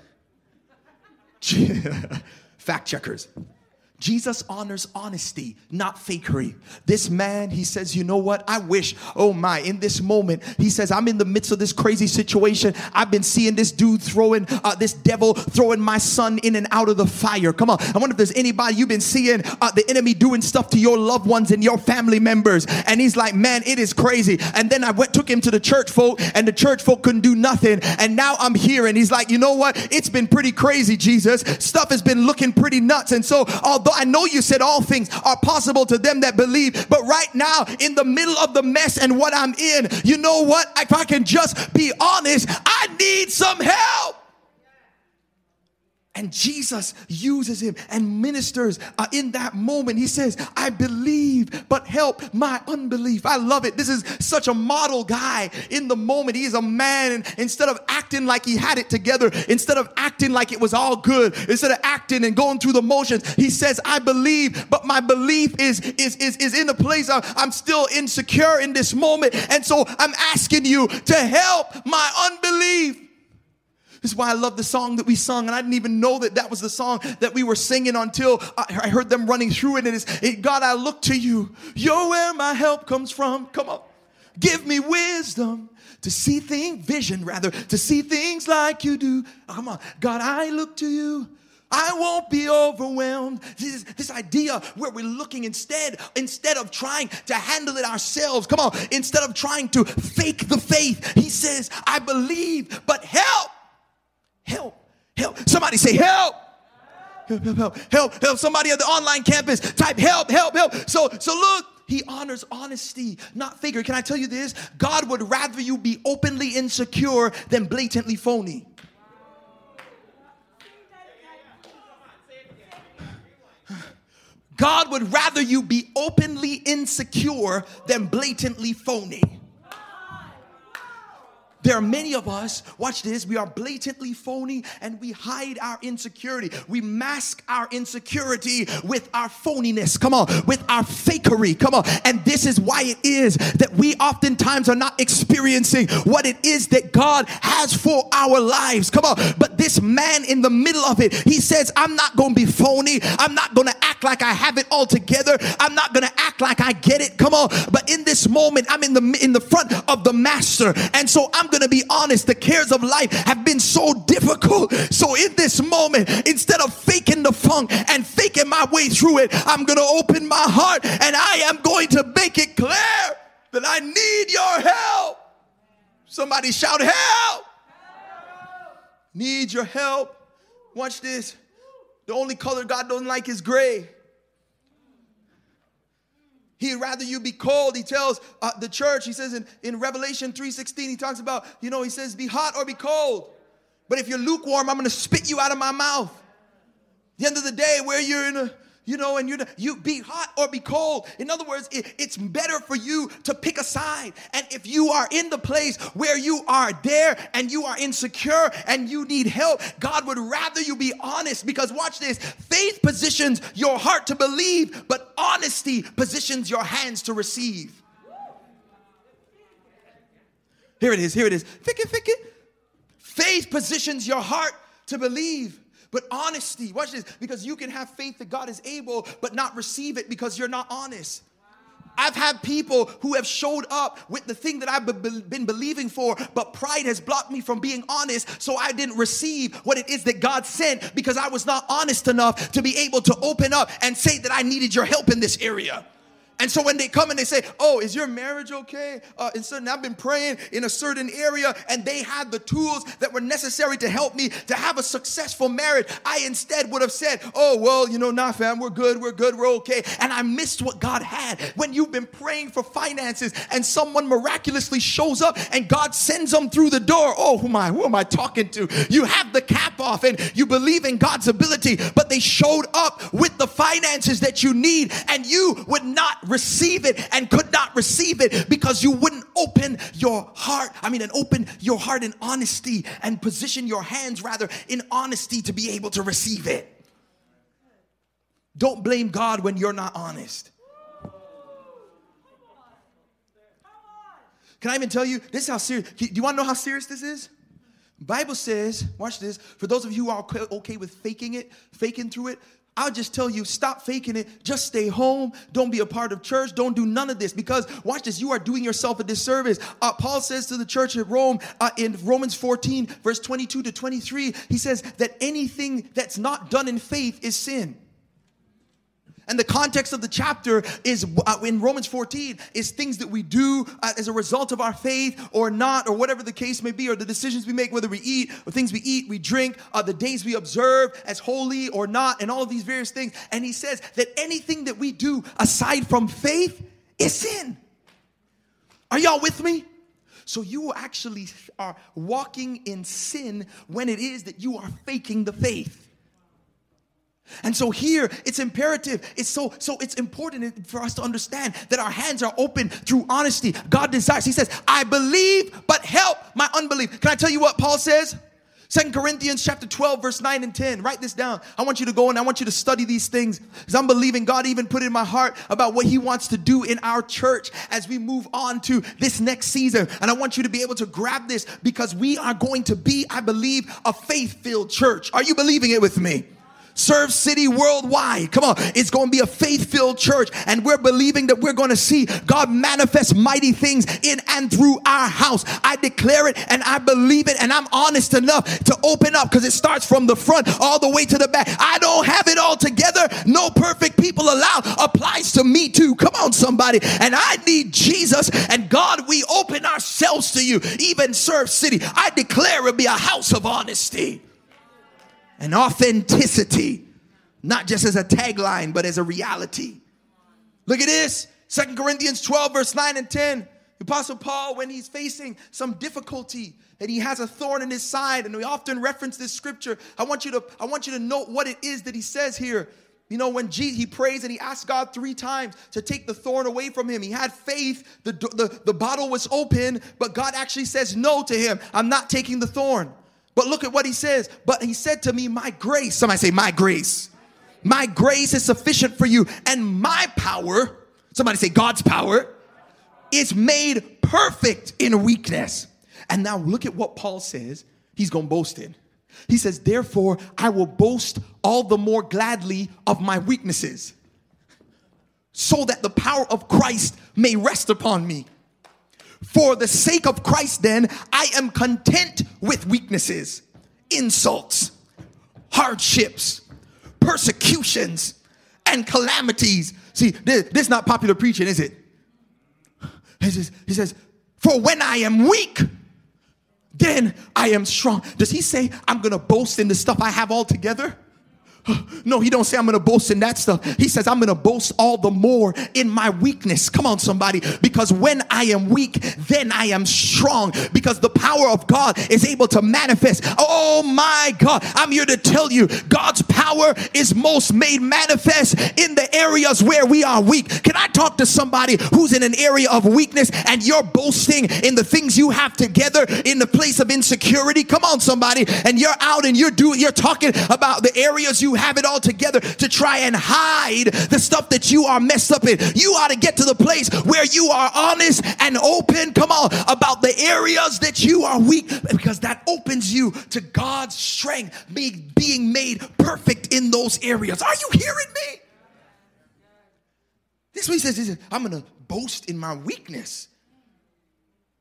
[laughs] Fact checkers. Jesus honors honesty, not fakery. This man, he says, You know what? I wish, oh my, in this moment, he says, I'm in the midst of this crazy situation. I've been seeing this dude throwing, uh, this devil throwing my son in and out of the fire. Come on. I wonder if there's anybody you've been seeing uh, the enemy doing stuff to your loved ones and your family members. And he's like, Man, it is crazy. And then I went, took him to the church folk, and the church folk couldn't do nothing. And now I'm here, and he's like, You know what? It's been pretty crazy, Jesus. Stuff has been looking pretty nuts. And so, although I know you said all things are possible to them that believe, but right now, in the middle of the mess and what I'm in, you know what? If I can just be honest, I need some help. And Jesus uses him and ministers uh, in that moment. He says, I believe, but help my unbelief. I love it. This is such a model guy in the moment. He is a man, and instead of acting like he had it together, instead of acting like it was all good, instead of acting and going through the motions, he says, I believe, but my belief is, is, is, is in a place of, I'm still insecure in this moment. And so I'm asking you to help my unbelief. This is why I love the song that we sung, and I didn't even know that that was the song that we were singing until I heard them running through it. And it's, it, God, I look to you. You're where my help comes from. Come on. Give me wisdom to see things, vision rather, to see things like you do. Oh, come on. God, I look to you. I won't be overwhelmed. This, this idea where we're looking instead, instead of trying to handle it ourselves, come on, instead of trying to fake the faith, he says, I believe, but help. Somebody say help. Help, help, help, help, help. Somebody at the online campus type help, help, help. So, so look, he honors honesty, not figure. Can I tell you this? God would rather you be openly insecure than blatantly phony. God would rather you be openly insecure than blatantly phony. There are many of us, watch this, we are blatantly phony and we hide our insecurity. We mask our insecurity with our phoniness. Come on, with our fakery. Come on. And this is why it is that we oftentimes are not experiencing what it is that God has for our lives. Come on. But this man in the middle of it, he says, I'm not to be phony. I'm not to act like I have it all together. I'm not to act like I get it. Come on. But in this moment, I'm in the in the front of the master. And so I'm going to be honest, the cares of life have been so difficult. So in this moment, instead of faking the funk and faking my way through it, I'm going to open my heart and I am going to make it clear that I need your help. Somebody shout, help! Need your help. Watch this. The only color God doesn't like is gray. He'd rather you be cold. He tells uh, the church, he says in, in Revelation 3.16, he talks about, you know, he says, be hot or be cold. But if you're lukewarm, I'm going to spit you out of my mouth. the end of the day, where you're in a you know, and you you be hot or be cold. In other words, it, it's better for you to pick a side. And if you are in the place where you are there and you are insecure and you need help, God would rather you be honest because watch this. Faith positions your heart to believe, but honesty positions your hands to receive. Here it is. Here it is. Fick it, fick it. Faith positions your heart to believe. But honesty, watch this, because you can have faith that God is able, but not receive it because you're not honest. I've had people who have showed up with the thing that I've been believing for, but pride has blocked me from being honest. So I didn't receive what it is that God sent because I was not honest enough to be able to open up and say that I needed your help in this area. And so when they come and they say, Oh, is your marriage okay? Uh, and certain, I've been praying in a certain area and they had the tools that were necessary to help me to have a successful marriage. I instead would have said, Oh, well, you know, nah, fam, we're good, we're good, we're okay. And I missed what God had. When you've been praying for finances and someone miraculously shows up and God sends them through the door, oh, who am I? Who am I talking to? You have the cap off and you believe in God's ability, but they showed up with the finances that you need and you would not receive it and could not receive it because you wouldn't open your heart. I mean, and open your heart in honesty and position your hands rather in honesty to be able to receive it. Don't blame God when you're not honest. Can I even tell you this is how serious? Do you want to know how serious this is? Bible says, watch this. For those of you who are okay with faking it, faking through it, I'll just tell you, stop faking it. Just stay home. Don't be a part of church. Don't do none of this because, watch this, you are doing yourself a disservice. Uh, Paul says to the church at Rome uh, in Romans 14, verse 22 to 23, he says that anything that's not done in faith is sin. And the context of the chapter is uh, in Romans 14 is things that we do uh, as a result of our faith or not, or whatever the case may be, or the decisions we make, whether we eat or things we eat, we drink, uh, the days we observe as holy or not, and all of these various things. And he says that anything that we do aside from faith is sin. Are y'all with me? So you actually are walking in sin when it is that you are faking the faith. And so here it's imperative. It's so so it's important for us to understand that our hands are open through honesty. God desires. He says, "I believe, but help my unbelief." Can I tell you what Paul says? Second Corinthians chapter 12, verse 9 and 10. Write this down. I want you to go and I want you to study these things because I'm believing God even put in my heart about what He wants to do in our church as we move on to this next season. And I want you to be able to grab this because we are going to be, I believe, a faith filled church. Are you believing it with me? Serve City worldwide. Come on. It's going to be a faith filled church. And we're believing that we're going to see God manifest mighty things in and through our house. I declare it and I believe it. And I'm honest enough to open up because it starts from the front all the way to the back. I don't have it all together. No perfect people allowed applies to me too. Come on, somebody. And I need Jesus. And God, we open ourselves to you. Even Serve City. I declare it be a house of honesty and authenticity, not just as a tagline, but as a reality. Look at this Second Corinthians 12, verse 9 and 10. The Apostle Paul, when he's facing some difficulty and he has a thorn in his side, and we often reference this scripture. I want you to, I want you to note what it is that he says here. You know, when Jesus, he prays and he asks God three times to take the thorn away from him. He had faith, the, the, the bottle was open, but God actually says no to him. I'm not taking the thorn. But look at what he says. But he said to me, My grace, somebody say, My grace. My grace is sufficient for you, and my power, somebody say, God's power, is made perfect in weakness. And now look at what Paul says he's gonna boast in. He says, Therefore, I will boast all the more gladly of my weaknesses, so that the power of Christ may rest upon me. For the sake of Christ, then, I am content with weaknesses, insults, hardships, persecutions, and calamities. See, this, this is not popular preaching, is it? He says, he says, For when I am weak, then I am strong. Does he say, I'm gonna boast in the stuff I have all together? No, he don't say I'm going to boast in that stuff. He says I'm going to boast all the more in my weakness. Come on somebody, because when I am weak, then I am strong because the power of God is able to manifest. Oh my God, I'm here to tell you God's power is most made manifest in the areas where we are weak. Can I talk to somebody who's in an area of weakness and you're boasting in the things you have together in the place of insecurity? Come on, somebody, and you're out and you're doing, you're talking about the areas you have it all together to try and hide the stuff that you are messed up in. You ought to get to the place where you are honest and open. Come on, about the areas that you are weak because that opens you to God's strength, being made perfect in those areas. Are you hearing me? This is what he says. He says I'm going to boast in my weakness.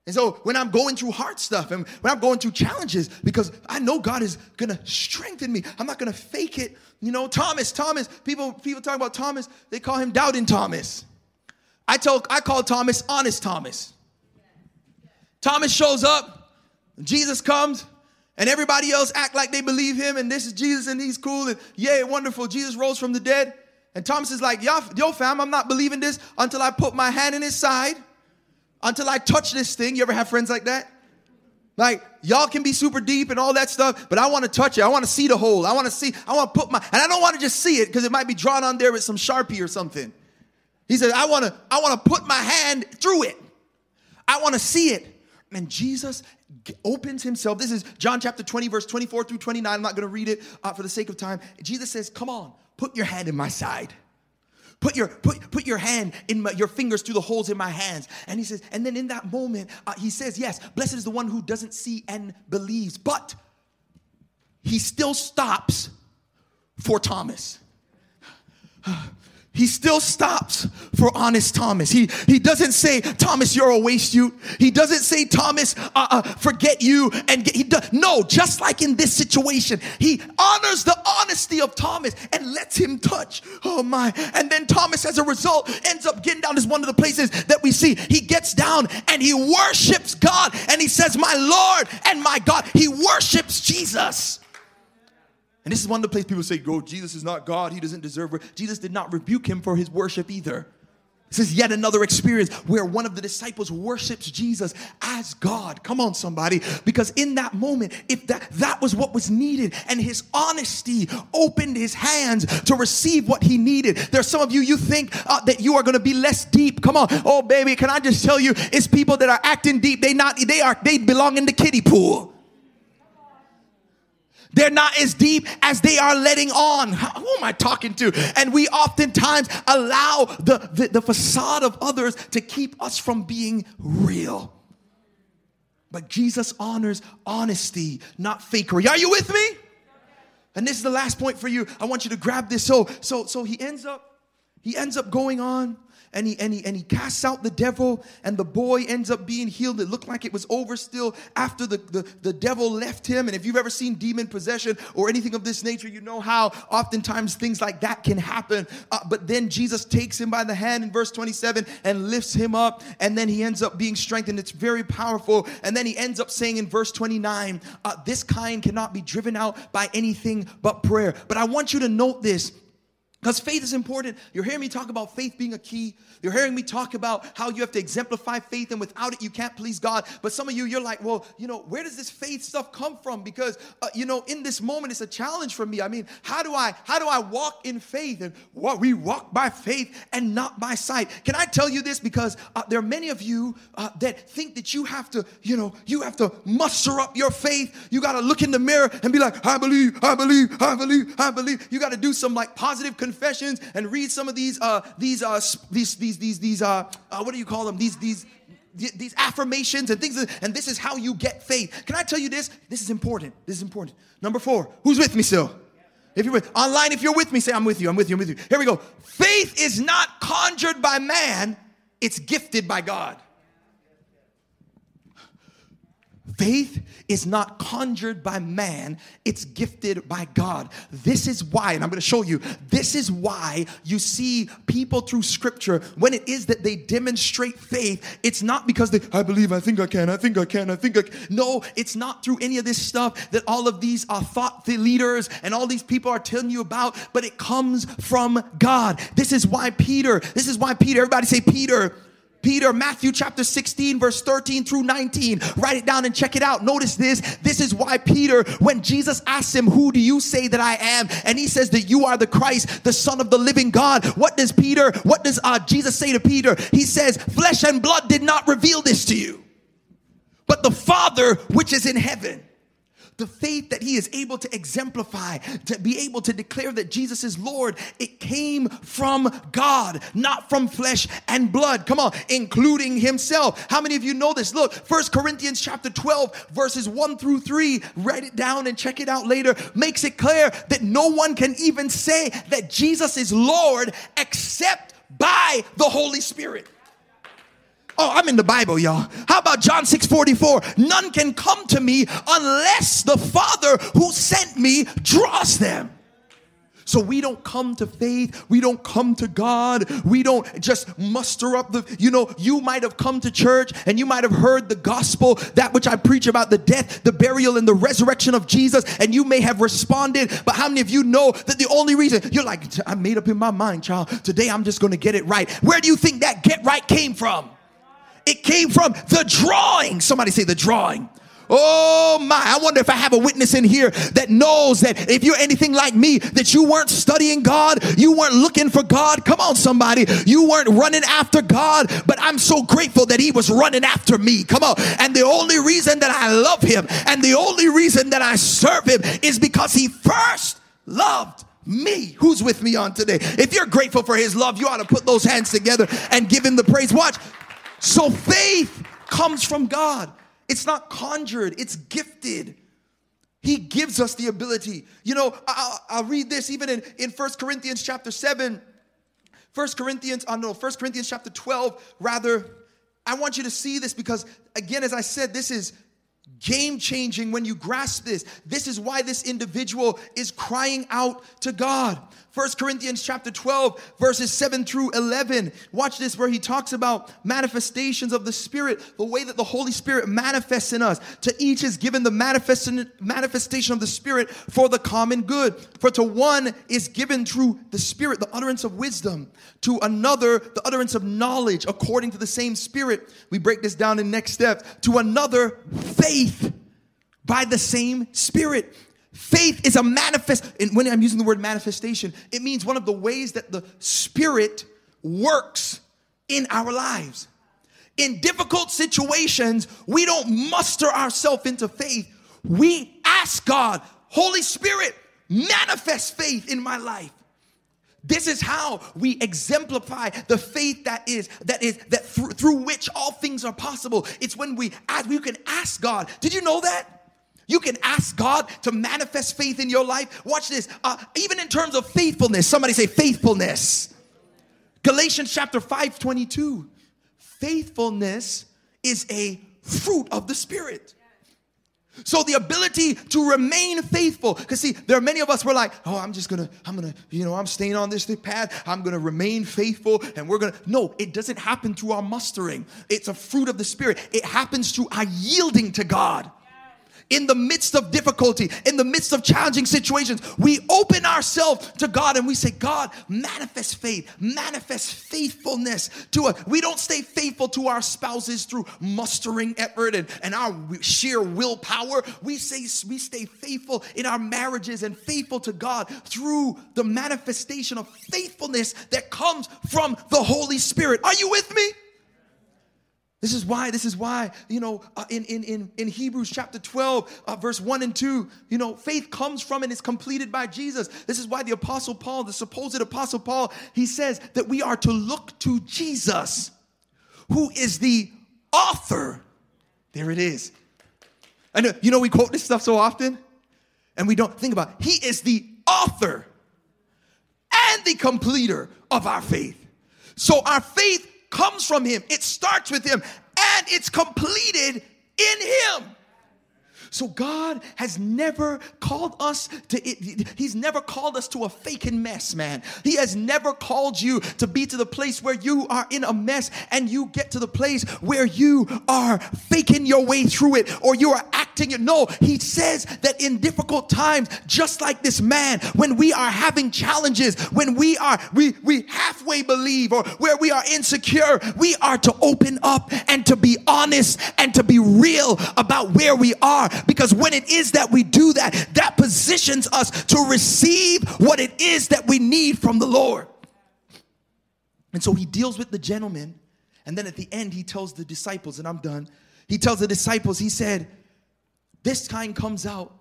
And so when I'm going through hard stuff and when I'm going through challenges, because I know God is gonna strengthen me, I'm not gonna fake it. You know, Thomas, Thomas, people, people talk about Thomas, they call him doubting Thomas. I told I call Thomas honest Thomas. Thomas shows up, Jesus comes, and everybody else act like they believe him, and this is Jesus, and he's cool, and yay, wonderful. Jesus rose from the dead. And Thomas is like, yo, fam, I'm not believing this until I put my hand in his side, until I touch this thing. You ever have friends like that? Like, y'all can be super deep and all that stuff, but I want to touch it. I want to see the hole. I want to see, I want to put my, and I don't want to just see it because it might be drawn on there with some Sharpie or something. He said, I want to, I want to put my hand through it. I want to see it. And Jesus opens himself. This is John chapter 20, verse 24 through 29. I'm not going to read it uh, for the sake of time. Jesus says, Come on, put your hand in my side. Put your put, put your hand in my, your fingers through the holes in my hands. And he says, and then in that moment, uh, he says, Yes, blessed is the one who doesn't see and believes. But he still stops for Thomas. He still stops for honest Thomas. He, he doesn't say, Thomas, you're a waste you. He doesn't say, Thomas, uh, uh, forget you. And get, he does, no, just like in this situation, he honors the honesty of Thomas and lets him touch. Oh my. And then Thomas, as a result, ends up getting down. This one of the places that we see. He gets down and he worships God and he says, my Lord and my God. He worships Jesus. And this is one of the places people say, go, Jesus is not God. He doesn't deserve it. Jesus did not rebuke him for his worship either. This is yet another experience where one of the disciples worships Jesus as God. Come on, somebody. Because in that moment, if that, that was what was needed, and his honesty opened his hands to receive what he needed. There's some of you, you think uh, that you are going to be less deep. Come on. Oh, baby, can I just tell you, it's people that are acting deep. They not, they are, they belong in the kiddie pool. They're not as deep as they are letting on. Who am I talking to? And we oftentimes allow the, the, the facade of others to keep us from being real. But Jesus honors honesty, not fakery. Are you with me? And this is the last point for you. I want you to grab this. So, so, so he ends up, he ends up going on and he, and, he, and he casts out the devil, and the boy ends up being healed. It looked like it was over still after the, the, the devil left him. And if you've ever seen demon possession or anything of this nature, you know how oftentimes things like that can happen. Uh, but then Jesus takes him by the hand in verse 27 and lifts him up, and then he ends up being strengthened. It's very powerful. And then he ends up saying in verse 29, uh, This kind cannot be driven out by anything but prayer. But I want you to note this because faith is important. You're hearing me talk about faith being a key. You're hearing me talk about how you have to exemplify faith, and without it, you can't please God. But some of you, you're like, well, you know, where does this faith stuff come from? Because, uh, you know, in this moment, it's a challenge for me. I mean, how do I, how do I walk in faith? And what we walk by faith and not by sight. Can I tell you this? Because uh, there are many of you uh, that think that you have to, you know, you have to muster up your faith. You got to look in the mirror and be like, I believe, I believe, I believe, I believe. You got to do some like positive confessions and read some of these uh, these uh, these these these these uh, uh, what do you call them? These these these affirmations and things, and this is how you get faith. Can I tell you this? This is important. This is important. Number four, who's with me still? If you're with online, if you're with me, say I'm with you. I'm with you. I'm with you. Here we go. Faith is not conjured by man; it's gifted by God. Faith is not conjured by man, it's gifted by God. This is why, and I'm going to show you, this is why you see people through scripture, when it is that they demonstrate faith, it's not because they, I believe, I think I can, I think I can, I think I can. No, it's not through any of this stuff that all of these are thought leaders and all these people are telling you about, but it comes from God. This is why Peter, this is why Peter, everybody say Peter Peter, Matthew chapter 16, verse 13 through 19. Write it down and check it out. Notice this. This is why Peter, when Jesus asks him, Who do you say that I am? And he says that you are the Christ, the Son of the living God. What does Peter, what does uh, Jesus say to Peter? He says, Flesh and blood did not reveal this to you, but the Father which is in heaven the faith that he is able to exemplify, to be able to declare that Jesus is Lord, it came from God, not from flesh and blood. Come on, including himself. How many of you know this? Look, First Corinthians chapter 12, verses 1 through 3, write it down and check it out later, makes it clear that no one can even say that Jesus is Lord except by the Holy Spirit. Oh, I'm in the Bible, y'all. How about John 6 44? None can come to me unless the Father who sent me draws them. So we don't come to faith. We don't come to God. We don't just muster up the, you know, you might have come to church and you might have heard the gospel, that which I preach about the death, the burial, and the resurrection of Jesus, and you may have responded. But how many of you know that the only reason you're like, I made up in my mind, child, today I'm just going to get it right? Where do you think that get right came from? It came from the drawing. Somebody say the drawing. Oh my, I wonder if I have a witness in here that knows that if you're anything like me, that you weren't studying God, you weren't looking for God. Come on, somebody. You weren't running after God, but I'm so grateful that He was running after me. Come on. And the only reason that I love Him and the only reason that I serve Him is because He first loved me. Who's with me on today? If you're grateful for His love, you ought to put those hands together and give Him the praise. Watch. So faith comes from God. It's not conjured, it's gifted. He gives us the ability. You know, I'll, I'll read this even in, in 1 Corinthians chapter 7. 1 Corinthians, oh no, 1 Corinthians chapter 12, rather. I want you to see this because, again, as I said, this is game changing when you grasp this. This is why this individual is crying out to God. First Corinthians chapter 12 verses 7 through 11. Watch this where he talks about manifestations of the spirit, the way that the Holy Spirit manifests in us. To each is given the manifest- manifestation of the spirit for the common good. For to one is given through the spirit the utterance of wisdom, to another the utterance of knowledge according to the same spirit. We break this down in next steps. To another faith by the same spirit Faith is a manifest, and when I'm using the word manifestation, it means one of the ways that the Spirit works in our lives. In difficult situations, we don't muster ourselves into faith. We ask God, Holy Spirit, manifest faith in my life. This is how we exemplify the faith that is that is that through, through which all things are possible. It's when we ask, we can ask God. Did you know that? You can ask God to manifest faith in your life. Watch this. Uh, even in terms of faithfulness, somebody say faithfulness. Galatians chapter 5 22. Faithfulness is a fruit of the Spirit. So the ability to remain faithful, because see, there are many of us we're like, oh, I'm just gonna, I'm gonna, you know, I'm staying on this path. I'm gonna remain faithful, and we're gonna. No, it doesn't happen through our mustering. It's a fruit of the Spirit. It happens through our yielding to God in the midst of difficulty, in the midst of challenging situations, we open ourselves to God and we say, God, manifest faith, manifest faithfulness to us. We don't stay faithful to our spouses through mustering effort and, and our sheer willpower. We say we stay faithful in our marriages and faithful to God through the manifestation of faithfulness that comes from the Holy Spirit. Are you with me? This is why, this is why, you know, uh, in, in, in, in Hebrews chapter 12, uh, verse 1 and 2, you know, faith comes from and is completed by Jesus. This is why the Apostle Paul, the supposed Apostle Paul, he says that we are to look to Jesus, who is the author. There it is. I know, you know, we quote this stuff so often, and we don't think about it. He is the author and the completer of our faith. So our faith comes from Him, it starts with Him, and it's completed in Him. So God has never called us to he's never called us to a faking mess, man. He has never called you to be to the place where you are in a mess and you get to the place where you are faking your way through it or you are acting acting. No, he says that in difficult times, just like this man, when we are having challenges, when we are, we, we halfway believe or where we are insecure, we are to open up and to be honest and to be real about where we are. Because when it is that we do that, that positions us to receive what it is that we need from the Lord. And so he deals with the gentleman. And then at the end, he tells the disciples, and I'm done. He tells the disciples, he said, This kind comes out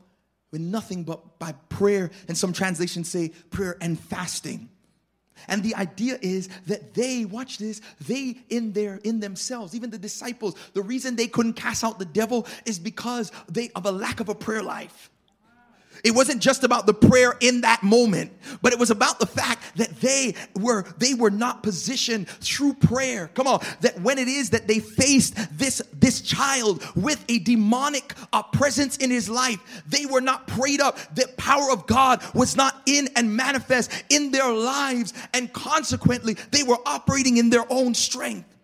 with nothing but by prayer. And some translations say prayer and fasting. And the idea is that they, watch this, they in their in themselves, even the disciples, the reason they couldn't cast out the devil is because they of a lack of a prayer life. It wasn't just about the prayer in that moment, but it was about the fact that they were they were not positioned through prayer. Come on, that when it is that they faced this this child with a demonic uh, presence in his life, they were not prayed up. The power of God was not in and manifest in their lives, and consequently, they were operating in their own strength.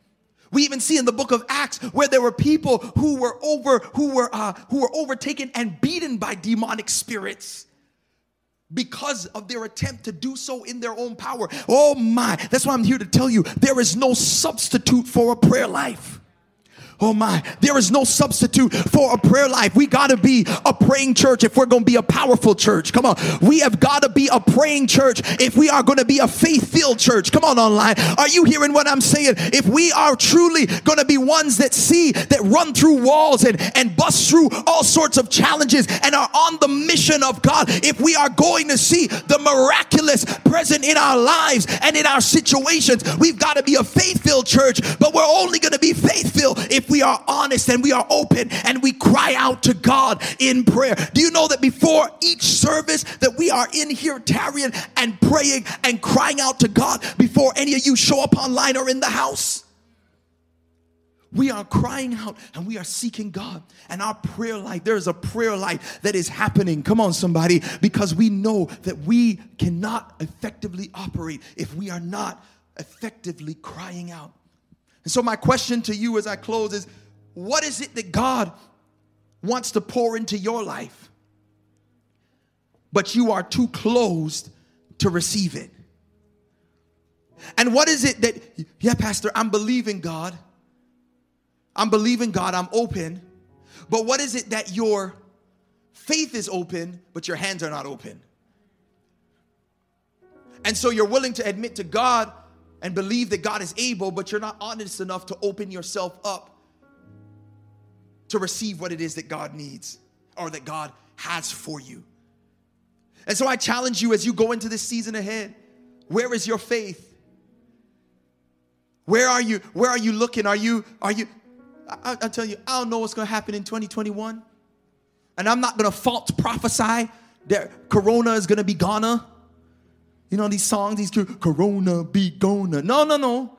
We even see in the book of Acts where there were people who were over who were uh, who were overtaken and beaten by demonic spirits because of their attempt to do so in their own power. Oh my, that's why I'm here to tell you there is no substitute for a prayer life. Oh my, there is no substitute for a prayer life. We got to be a praying church if we're going to be a powerful church. Come on. We have got to be a praying church if we are going to be a faith filled church. Come on, online. Are you hearing what I'm saying? If we are truly going to be ones that see, that run through walls and, and bust through all sorts of challenges and are on the mission of God, if we are going to see the miraculous present in our lives and in our situations, we've got to be a faith filled church, but we're only going to be faith filled if we are honest and we are open and we cry out to God in prayer. Do you know that before each service that we are in here tarrying and praying and crying out to God before any of you show up online or in the house? We are crying out and we are seeking God. And our prayer life, there is a prayer life that is happening. Come on, somebody, because we know that we cannot effectively operate if we are not effectively crying out. And so, my question to you as I close is what is it that God wants to pour into your life, but you are too closed to receive it? And what is it that, yeah, Pastor, I'm believing God. I'm believing God, I'm open. But what is it that your faith is open, but your hands are not open? And so you're willing to admit to God, and believe that God is able, but you're not honest enough to open yourself up to receive what it is that God needs or that God has for you. And so I challenge you as you go into this season ahead, where is your faith? Where are you? Where are you looking? Are you, are you, I, I tell you, I don't know what's going to happen in 2021. And I'm not going to false prophesy that Corona is going to be gone. You know these songs, these Corona be gonna. No, no, no.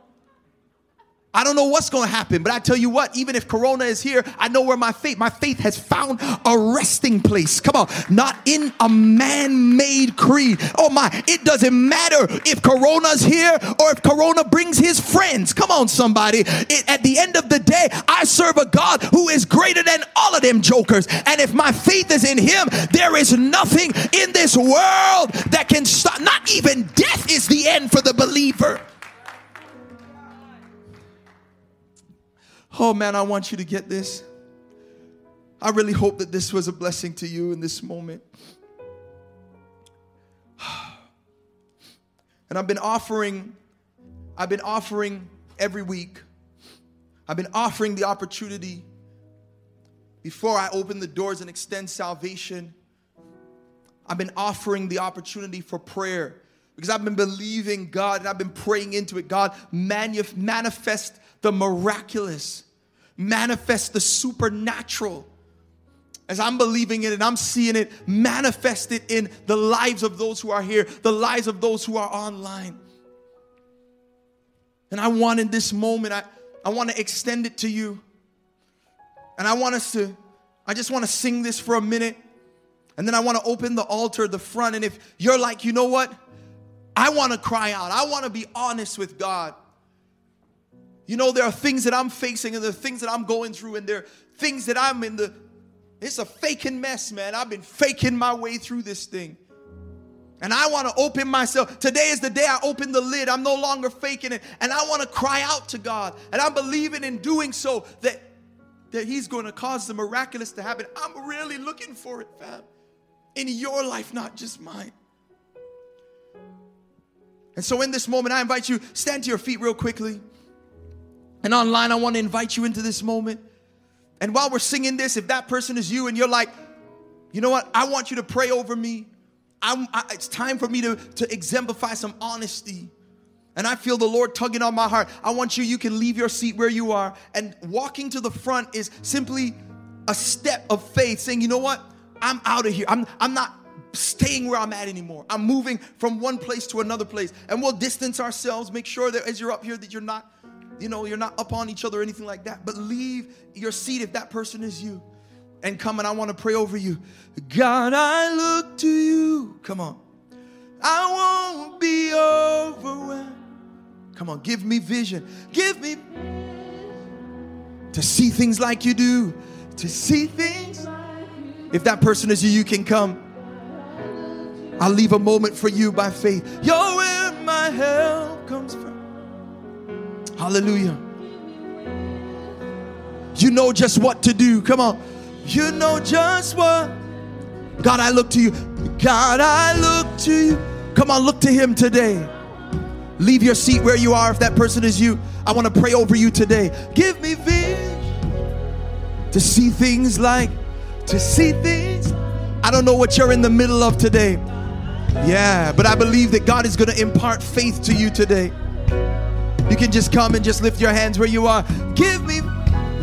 I don't know what's going to happen, but I tell you what, even if Corona is here, I know where my faith, my faith has found a resting place. Come on, not in a man made creed. Oh my, it doesn't matter if Corona's here or if Corona brings his friends. Come on, somebody. It, at the end of the day, I serve a God who is greater than all of them jokers. And if my faith is in him, there is nothing in this world that can stop. Not even death is the end for the believer. Oh man, I want you to get this. I really hope that this was a blessing to you in this moment. [sighs] And I've been offering, I've been offering every week. I've been offering the opportunity before I open the doors and extend salvation. I've been offering the opportunity for prayer because I've been believing God and I've been praying into it. God, manif- manifest the miraculous, manifest the supernatural. As I'm believing it and I'm seeing it manifested in the lives of those who are here, the lives of those who are online. And I want in this moment, I, I want to extend it to you. And I want us to, I just want to sing this for a minute. And then I want to open the altar, the front. And if you're like, you know what? I want to cry out. I want to be honest with God. You know, there are things that I'm facing and there are things that I'm going through, and there are things that I'm in the it's a faking mess, man. I've been faking my way through this thing. And I want to open myself. Today is the day I open the lid. I'm no longer faking it. And I want to cry out to God. And I'm believing in doing so that, that He's going to cause the miraculous to happen. I'm really looking for it, fam. In your life, not just mine. And so in this moment, I invite you, stand to your feet real quickly. And online, I want to invite you into this moment. And while we're singing this, if that person is you and you're like, you know what, I want you to pray over me. I, it's time for me to, to exemplify some honesty. And I feel the Lord tugging on my heart. I want you, you can leave your seat where you are. And walking to the front is simply a step of faith, saying, you know what? I'm out of here. I'm, I'm not staying where I'm at anymore. I'm moving from one place to another place. And we'll distance ourselves, make sure that as you're up here that you're not, you know, you're not up on each other or anything like that. But leave your seat if that person is you and come and I want to pray over you. God, I look to you. Come on. I won't be overwhelmed. Come on, give me vision. Give me to see things like you do. To see things. If that person is you, you can come. I'll leave a moment for you by faith. You're where my help comes from. Hallelujah. You know just what to do. Come on. You know just what. God, I look to you. God, I look to you. Come on, look to Him today. Leave your seat where you are if that person is you. I want to pray over you today. Give me vision to see things like, to see things. I don't know what you're in the middle of today. Yeah, but I believe that God is going to impart faith to you today. You can just come and just lift your hands where you are. Give me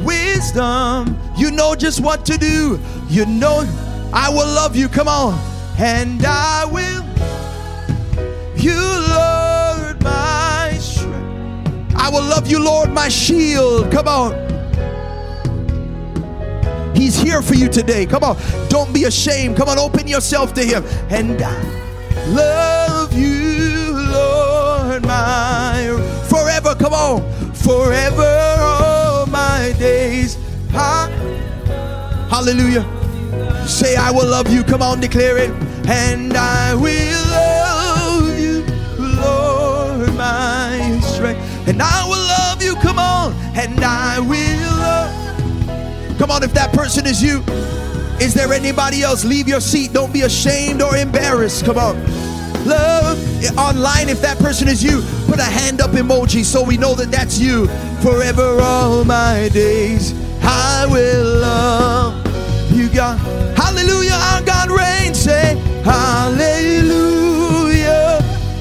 wisdom. You know just what to do. You know, I will love you. Come on. And I will. You, Lord, my strength. I will love you, Lord, my shield. Come on. He's here for you today. Come on. Don't be ashamed. Come on, open yourself to Him. And I love you, Lord, my forever. Come on. Forever all my days. Hallelujah. Say, I will love you. Come on, declare it. And I will love you, Lord, my strength. And I will love you. Come on. And I will love. Come on, if that person is you. Is there anybody else? Leave your seat. Don't be ashamed or embarrassed. Come on. Love online, if that person is you, put a hand up emoji so we know that that's you. Forever all my days, I will love you, God. Hallelujah, our God reigns. Say, Hallelujah,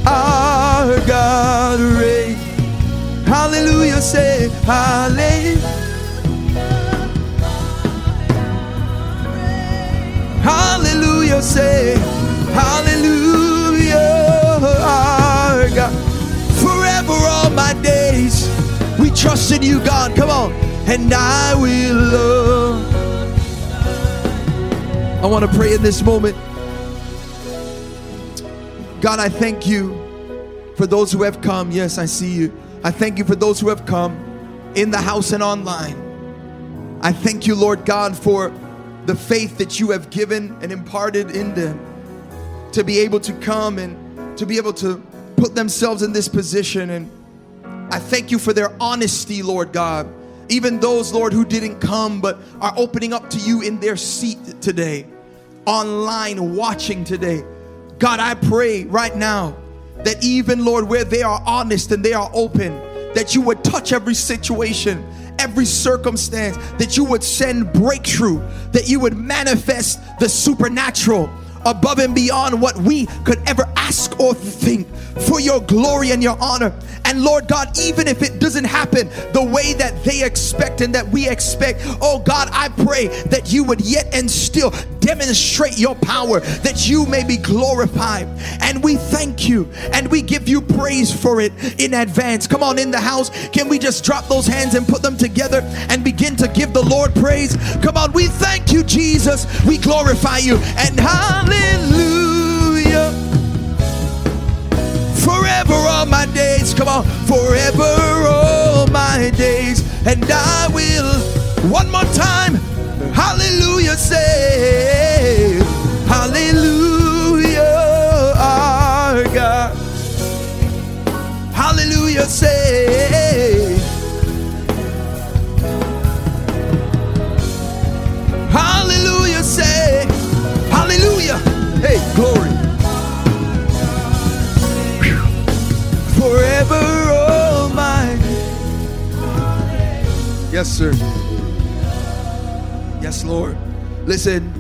our God reigns. Hallelujah, say, Hallelujah. Hallelujah, say, Hallelujah trust in you, God. Come on. And I will love. I want to pray in this moment. God, I thank you for those who have come. Yes, I see you. I thank you for those who have come in the house and online. I thank you, Lord God, for the faith that you have given and imparted in them to be able to come and to be able to put themselves in this position. And I thank you for their honesty, Lord God. Even those, Lord, who didn't come but are opening up to you in their seat today, online watching today. God, I pray right now that even, Lord, where they are honest and they are open, that you would touch every situation, every circumstance, that you would send breakthrough, that you would manifest the supernatural above and beyond what we could ever ask or think for your glory and your honor. And Lord God, even if it doesn't happen the way that they expect and that we expect, oh God, I pray that you would yet and still demonstrate your power, that you may be glorified. And we thank you and we give you praise for it in advance. Come on in the house. Can we just drop those hands and put them together and begin to give the Lord praise? Come on, we thank you, Jesus. We glorify you and hallelujah. Hallelujah. Forever all my days, come on, forever all my days, and I will one more time. Hallelujah, say, Hallelujah, our God. Hallelujah, say. Yes, sir. Yes, Lord. Listen,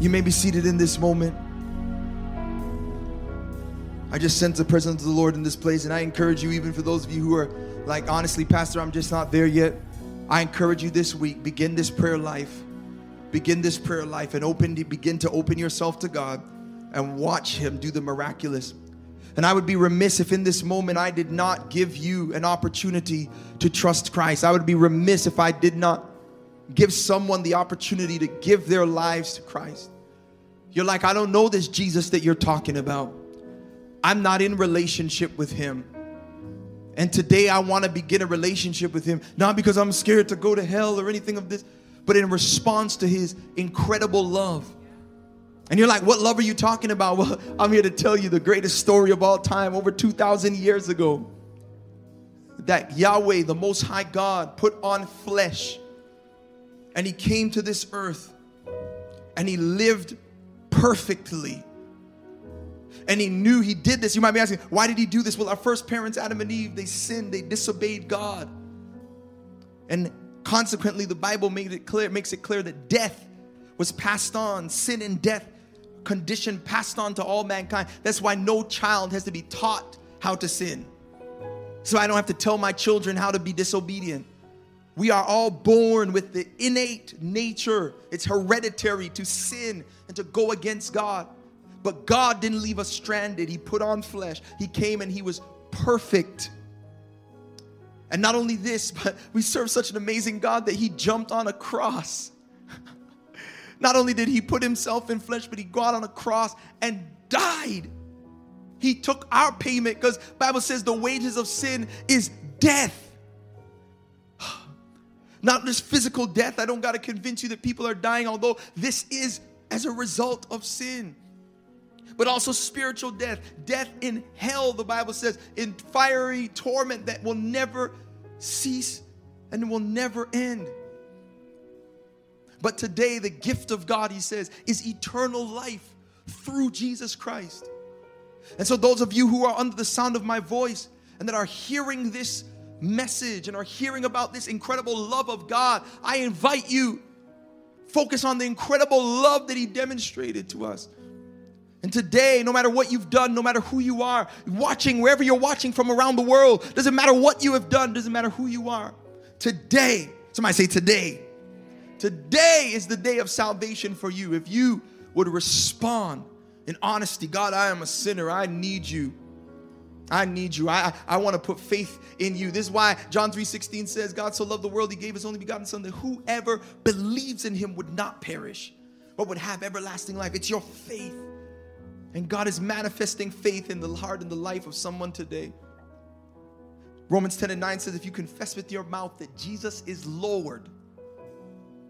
you may be seated in this moment. I just sense the presence of the Lord in this place, and I encourage you, even for those of you who are like, honestly, Pastor, I'm just not there yet. I encourage you this week, begin this prayer life. Begin this prayer life and open begin to open yourself to God and watch Him do the miraculous. And I would be remiss if in this moment I did not give you an opportunity to trust Christ. I would be remiss if I did not give someone the opportunity to give their lives to Christ. You're like, I don't know this Jesus that you're talking about. I'm not in relationship with him. And today I want to begin a relationship with him, not because I'm scared to go to hell or anything of this, but in response to his incredible love. And you're like, what love are you talking about? [laughs] Well, I'm here to tell you the greatest story of all time over 2,000 years ago. That Yahweh, the Most High God, put on flesh and he came to this earth and he lived perfectly and he knew he did this. You might be asking, why did he do this? Well, our first parents, Adam and Eve, they sinned, they disobeyed God. And consequently, the Bible made it clear, makes it clear that death was passed on, sin and death condition passed on to all mankind. That's why no child has to be taught how to sin. So I don't have to tell my children how to be disobedient. We are all born with the innate nature, it's hereditary to sin and to go against God. But God didn't leave us stranded. He put on flesh. He came and He was perfect. And not only this, [laughs] but we serve such an amazing God that He jumped on a cross. Not only did He put Himself in flesh, but He got on a cross and died. He took our payment because Bible says the wages of sin is death. [sighs] Not just physical death. I don't got to convince you that people are dying, although this is as a result of sin but also spiritual death, death in hell, the Bible says, in fiery torment that will never cease and will never end. But today, the gift of God, he says, is eternal life through Jesus Christ. And so, those of you who are under the sound of my voice and that are hearing this message and are hearing about this incredible love of God, I invite you focus on the incredible love that he demonstrated to us. And today, no matter what you've done, no matter who you are, watching wherever you're watching from around the world, doesn't matter what you have done, doesn't matter who you are. Today, somebody say today. Today is the day of salvation for you. If you would respond in honesty, God, I am a sinner. I need you. I need you. I, I want to put faith in you. This is why John 3:16 says, God so loved the world, he gave his only begotten son that whoever believes in him would not perish, but would have everlasting life. It's your faith and God is manifesting faith in the heart and the life of someone today. Romans 10 and 9 says, if you confess with your mouth that Jesus is Lord,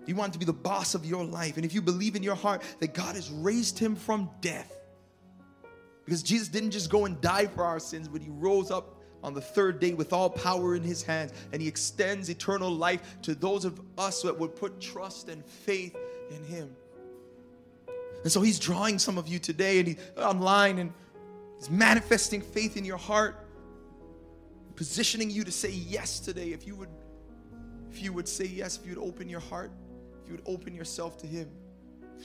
you want to be the boss of your life. And if you believe in your heart that God has raised him from death, because Jesus didn't just go and die for our sins, but he rose up on the third day with all power in his hands, and he extends eternal life to those of us that would put trust and faith in him. And so he's drawing some of you today and he's online and he's manifesting faith in your heart, positioning you to say yes today. If you would, if you would say yes, if you would open your heart, you would open yourself to him.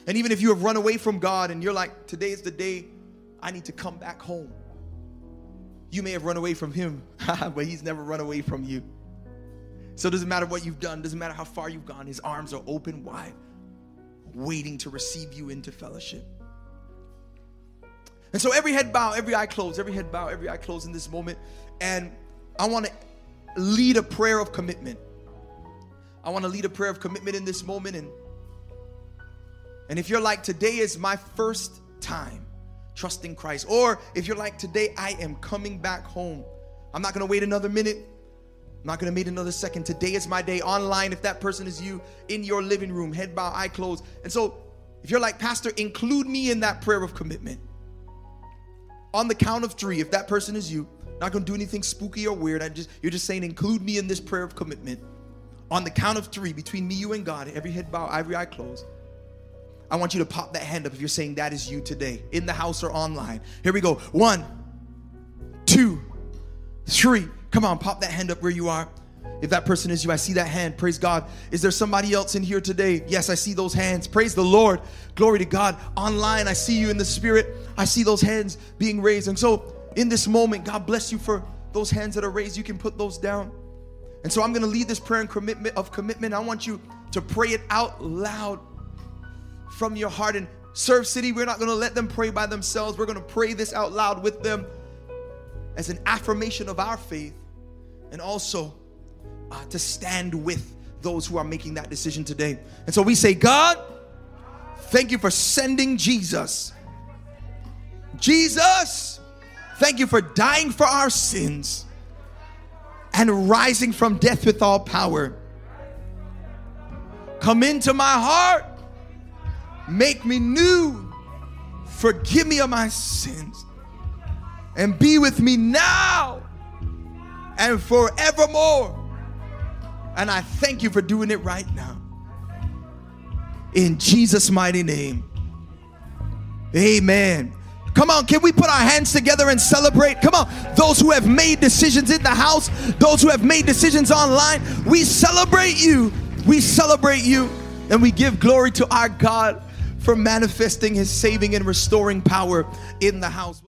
And even if you have run away from God and you're like, today is the day I need to come back home. You may have run away from him, [laughs] but he's never run away from you. So it doesn't matter what you've done, doesn't matter how far you've gone, his arms are open wide waiting to receive you into fellowship. And so every head bow, every eye closed, every head bow, every eye closed in this moment. And I want to lead a prayer of commitment. I want to lead a prayer of commitment in this moment. And, and if you're like, today is my first time trusting Christ, or if you're like, today I am coming back home, I'm not going to wait another minute. I'm not gonna wait another second. Today is my day. Online, if that person is you, in your living room, head bow, eye closed. And so, if you're like, Pastor, include me in that prayer of commitment. On the count of three, if that person is you, not gonna do anything spooky or weird. I just you're just saying, include me in this prayer of commitment. On the count of three, between me, you, and God, every head bow, every eye closed. I want you to pop that hand up if you're saying that is you today, in the house or online. Here we go. One, two, three. Come on, pop that hand up where you are. If that person is you, I see that hand. Praise God. Is there somebody else in here today? Yes, I see those hands. Praise the Lord. Glory to God. Online, I see you in the spirit. I see those hands being raised. And so, in this moment, God bless you for those hands that are raised. You can put those down. And so, I'm going to lead this prayer and commitment of commitment. I want you to pray it out loud from your heart. And Serve City, we're not going to let them pray by themselves. We're going to pray this out loud with them as an affirmation of our faith and also uh, to stand with those who are making that decision today. And so we say, God, thank you for sending Jesus. Jesus, thank you for dying for our sins and rising from death with all power. Come into my heart Make me new. Forgive me of my sins. And be with me now and forevermore. And I thank you for doing it right now. In Jesus' mighty name. Amen. Come on, can we put our hands together and celebrate? Come on, those who have made decisions in the house, those who have made decisions online, we celebrate you. We celebrate you and we give glory to our God for manifesting his saving and restoring power in the house.